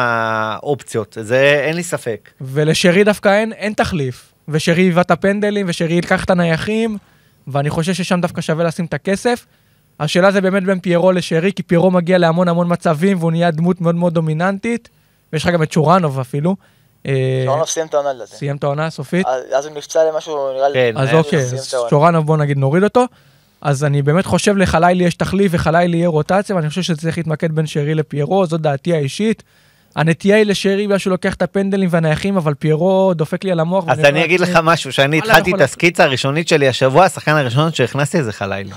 אופציות, זה אין לי ספק. ולשרי דווקא אין, אין תחליף. ושרי היווה את הפנדלים, ושרי ייקח את הנייחים, ואני חושב ששם דווקא שווה לשים את הכסף. השאלה זה באמת בין פיירו לשרי, כי פיירו מגיע להמון המון מצבים, והוא נהיה דמות מאוד מאוד דומיננטית. ויש לך גם את שורנוב אפילו. אה, שורנוב סיים את העונה לדעתי. סיים את העונה הסופית. אז- אז הוא נפצע למשהו, נראה לי. כן, אז אה, אוקיי. שורנוב בוא נגיד נוריד אותו. אז אני באמת חושב לחלילי יש תחליף וחלילי יהיה רוטציה, ואני חושב שצריך להתמקד בין שרי לפיירו, זו דעתי האישית. הנטייה היא לשרי בגלל שהוא לוקח את הפנדלים והנייחים, אבל פיירו דופק לי על המוח. אז אני אגיד לך משהו, שאני התחלתי את הסקיצה הראשונית שלי השבוע, השחקן הראשון שהכנסתי זה חלילה.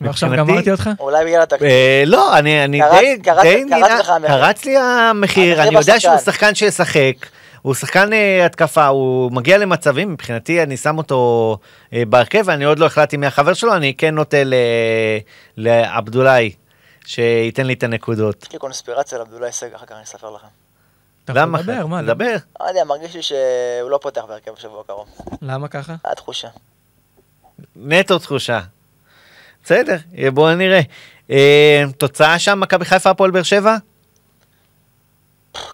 ועכשיו גמרתי אותך? אולי בגלל התקציב. אה, לא, אני די קרץ- לך המחיר. קרץ לי המחיר, אני יודע שהוא. שחקן שישחק, הוא שחקן אה, התקפה, הוא מגיע למצבים, מבחינתי אני שם אותו אה, בהרכב, ואני עוד לא החלטתי מי החבר שלו, אני כן נוטה ל- לעבדולאי, שייתן לי את הנקודות. יש לי קונספירציה על עבדולאי סגל, אחר כך אני אספר לכם. למה? לדבר, מה? דבר. לא יודע, מרגיש לי שהוא לא פותח בהרכב בשבוע הקרוב. למה ככה? התחושה. נטו תחושה. בסדר, אה, בואו נראה. אה, תוצאה שם, מכבי חיפה, הפועל באר שבע?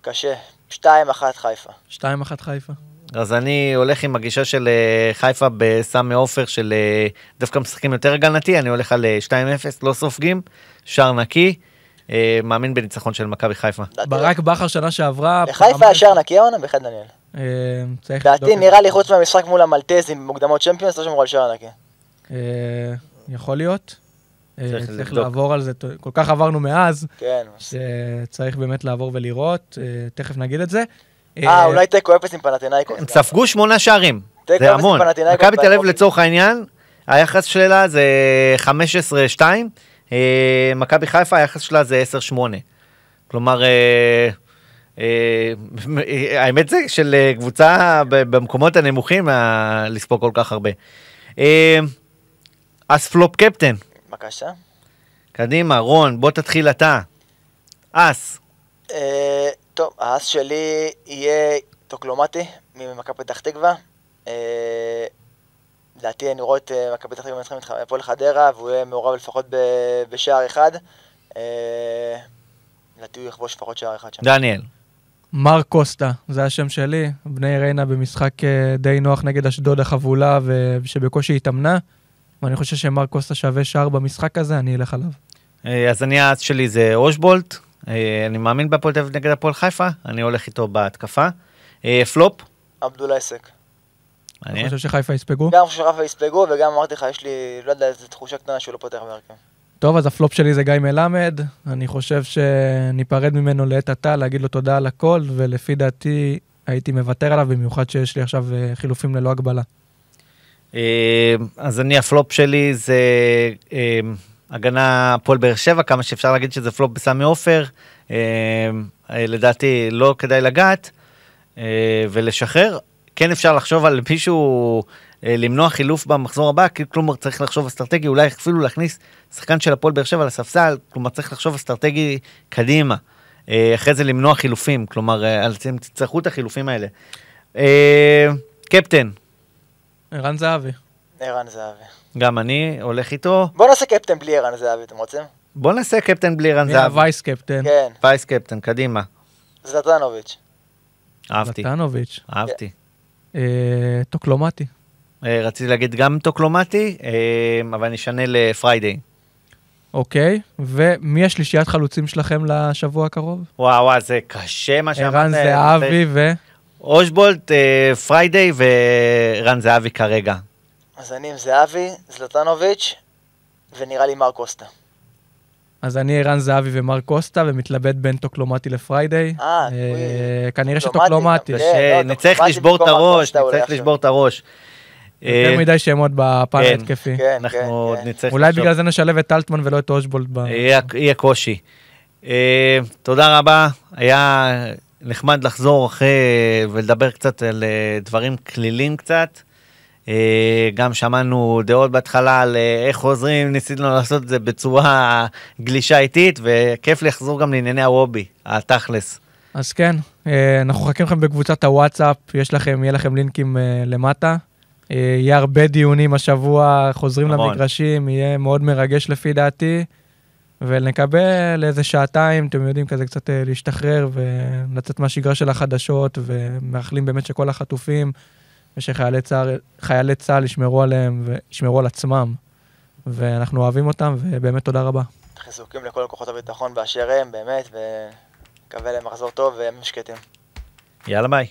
קשה. 2-1 חיפה. 2-1 חיפה. אז אני הולך עם הגישה של אה, חיפה בסמי עופר של אה, דווקא משחקים יותר הגנתי, אני הולך על אה, 2-0, לא סופגים, שער נקי, אה, מאמין בניצחון של מכבי חיפה. ברק בכר שנה שעברה... לחיפה ישר נקי העונה בחד דניאל. אה, את נראה לי חוץ מהמשחק מול המלטזים במוקדמות צ'מפיונס, לא שמרו על שער נקי. אה, יכול להיות. אה, צריך. לעבור על זה, כל כך עברנו מאז, כן. שצריך באמת לעבור ולראות, אה, תכף נגיד את זה. אה, אולי תיקו אפס עם פנתינייקוס. הם ספגו שמונה שערים, זה המון. מכבי תל אביב. לצורך העניין, היחס שלה זה 15-2, אה, מכבי חיפה היחס שלה זה 10-8. כלומר, אה, אה, האמת זה של אה, קבוצה במקומות הנמוכים אה, לספוג כל כך הרבה. אה, אס פלופ קפטן, בבקשה. קדימה, רון, בוא תתחיל אתה. אס, אה, טוב, האס שלי יהיה טוקלומטי ממכבי פתח תקווה. אה, לדעתי אני רואה את אה, מכבי פתח תקווה מנצחים את הפועל חדרה, והוא יהיה מעורב לפחות ב- בשער אחד. אה, לדעתי הוא יכבוש לפחות שער אחד שם. דניאל. מר קוסטה, זה השם שלי, בני ריינה במשחק אה, די נוח נגד אשדוד החבולה ושבקושי התאמנה. ואני חושב שמר קוסטה שווה שער במשחק הזה, אני אלך עליו. אה, אז אני האס שלי זה אושבולט, אה, אני מאמין בהפועל תל אביב נגד הפועל חיפה, אני הולך איתו בהתקפה. אה, פלופ, עבדולאי סק. אני. חושב שחיפה יספגו. גם שרפה יספגו, וגם אמרתי לך, יש לי, לא יודע, איזו תחושה קטנה שהוא לא פותח בהרכב. טוב, אז הפלופ שלי זה גיא מלמד. אני חושב שניפרד ממנו לעת עתה, להגיד לו תודה על הכל, ולפי דעתי הייתי מוותר עליו, במיוחד שיש לי עכשיו חילופים ללא הגבלה. אה, אז אני הפלופ שלי זה אה, הגנה הפועל באר שבע, כמה שאפשר להגיד שזה פלופ בסמי עופר. אה, לדעתי לא כדאי לגעת ולשחרר. כן אפשר לחשוב על מישהו, למנוע חילוף במחזור הבא, כלומר צריך לחשוב אסטרטגי, אולי אפילו להכניס שחקן של הפועל באר שבע לספסל, כלומר צריך לחשוב אסטרטגי קדימה. אחרי זה למנוע חילופים, כלומר, אתם תצטרכו את החילופים האלה. קפטן, ערן זהבי. ערן זהבי. גם אני הולך איתו. בוא נעשה קפטן בלי ערן זהבי, אתם רוצים? בוא נעשה קפטן בלי ערן זהבי. ה vice captain? כן, vice captain, קדימה. זלטנוביץ'. אהבתי, זלטנוביץ'. אהבתי. אה, טוקלומטי. אה, רציתי להגיד גם טוקלומטי, אה, אבל אני אשנה לפריידיי. אוקיי, ומי השלישיית חלוצים שלכם לשבוע הקרוב? וואו, וואו, זה קשה מה שאמרת. ערן זהבי ו... אושבולט, אה, פריידיי וערן זהבי כרגע. אז אני עם זהבי, זלטנוביץ', ונראה לי מר קוסטה. אז אני ערן זהבי ומר קוסטה, ומתלבט בין טוקלומטי לפריידיי. אה, אה, כנראה טוקלומטי, שטוקלומטי. כן, לא, נצטרך לשבור את הראש, נצטרך. לשבור את הראש. יותר אה, מדי שמות בפן כן. ההתקפי. כן, אנחנו כן, כן. נצטרך אולי. בגלל זה נשלב את אלטמן ולא את אושבולד. יהיה, קושי. תודה רבה, היה נחמד לחזור אחרי ולדבר קצת על אה, דברים כלילים קצת. אה, גם שמענו דעות בהתחלה על אה, איך חוזרים, ניסינו לעשות את זה בצורה גלישה איטית, וכיף לחזור גם לענייני הוובי, התכלס. אז כן, אנחנו מחכים לכם בקבוצת הוואטסאפ, יש לכם, יהיה לכם לינקים למטה. יהיה הרבה דיונים השבוע, חוזרים המון. למגרשים, יהיה מאוד מרגש לפי דעתי. ונקבל איזה שעתיים, אתם יודעים, כזה קצת אה, להשתחרר ולצאת מהשגרה של החדשות, ומאחלים באמת שכל החטופים ושחיילי צה"ל, חיילי צה"ל ישמרו עליהם וישמרו על עצמם. ואנחנו אוהבים אותם, ובאמת תודה רבה. חיזוקים לכל כוחות הביטחון באשר הם, באמת, ונקווה להם מחזור טוב וימים שקטים. יאללה ביי.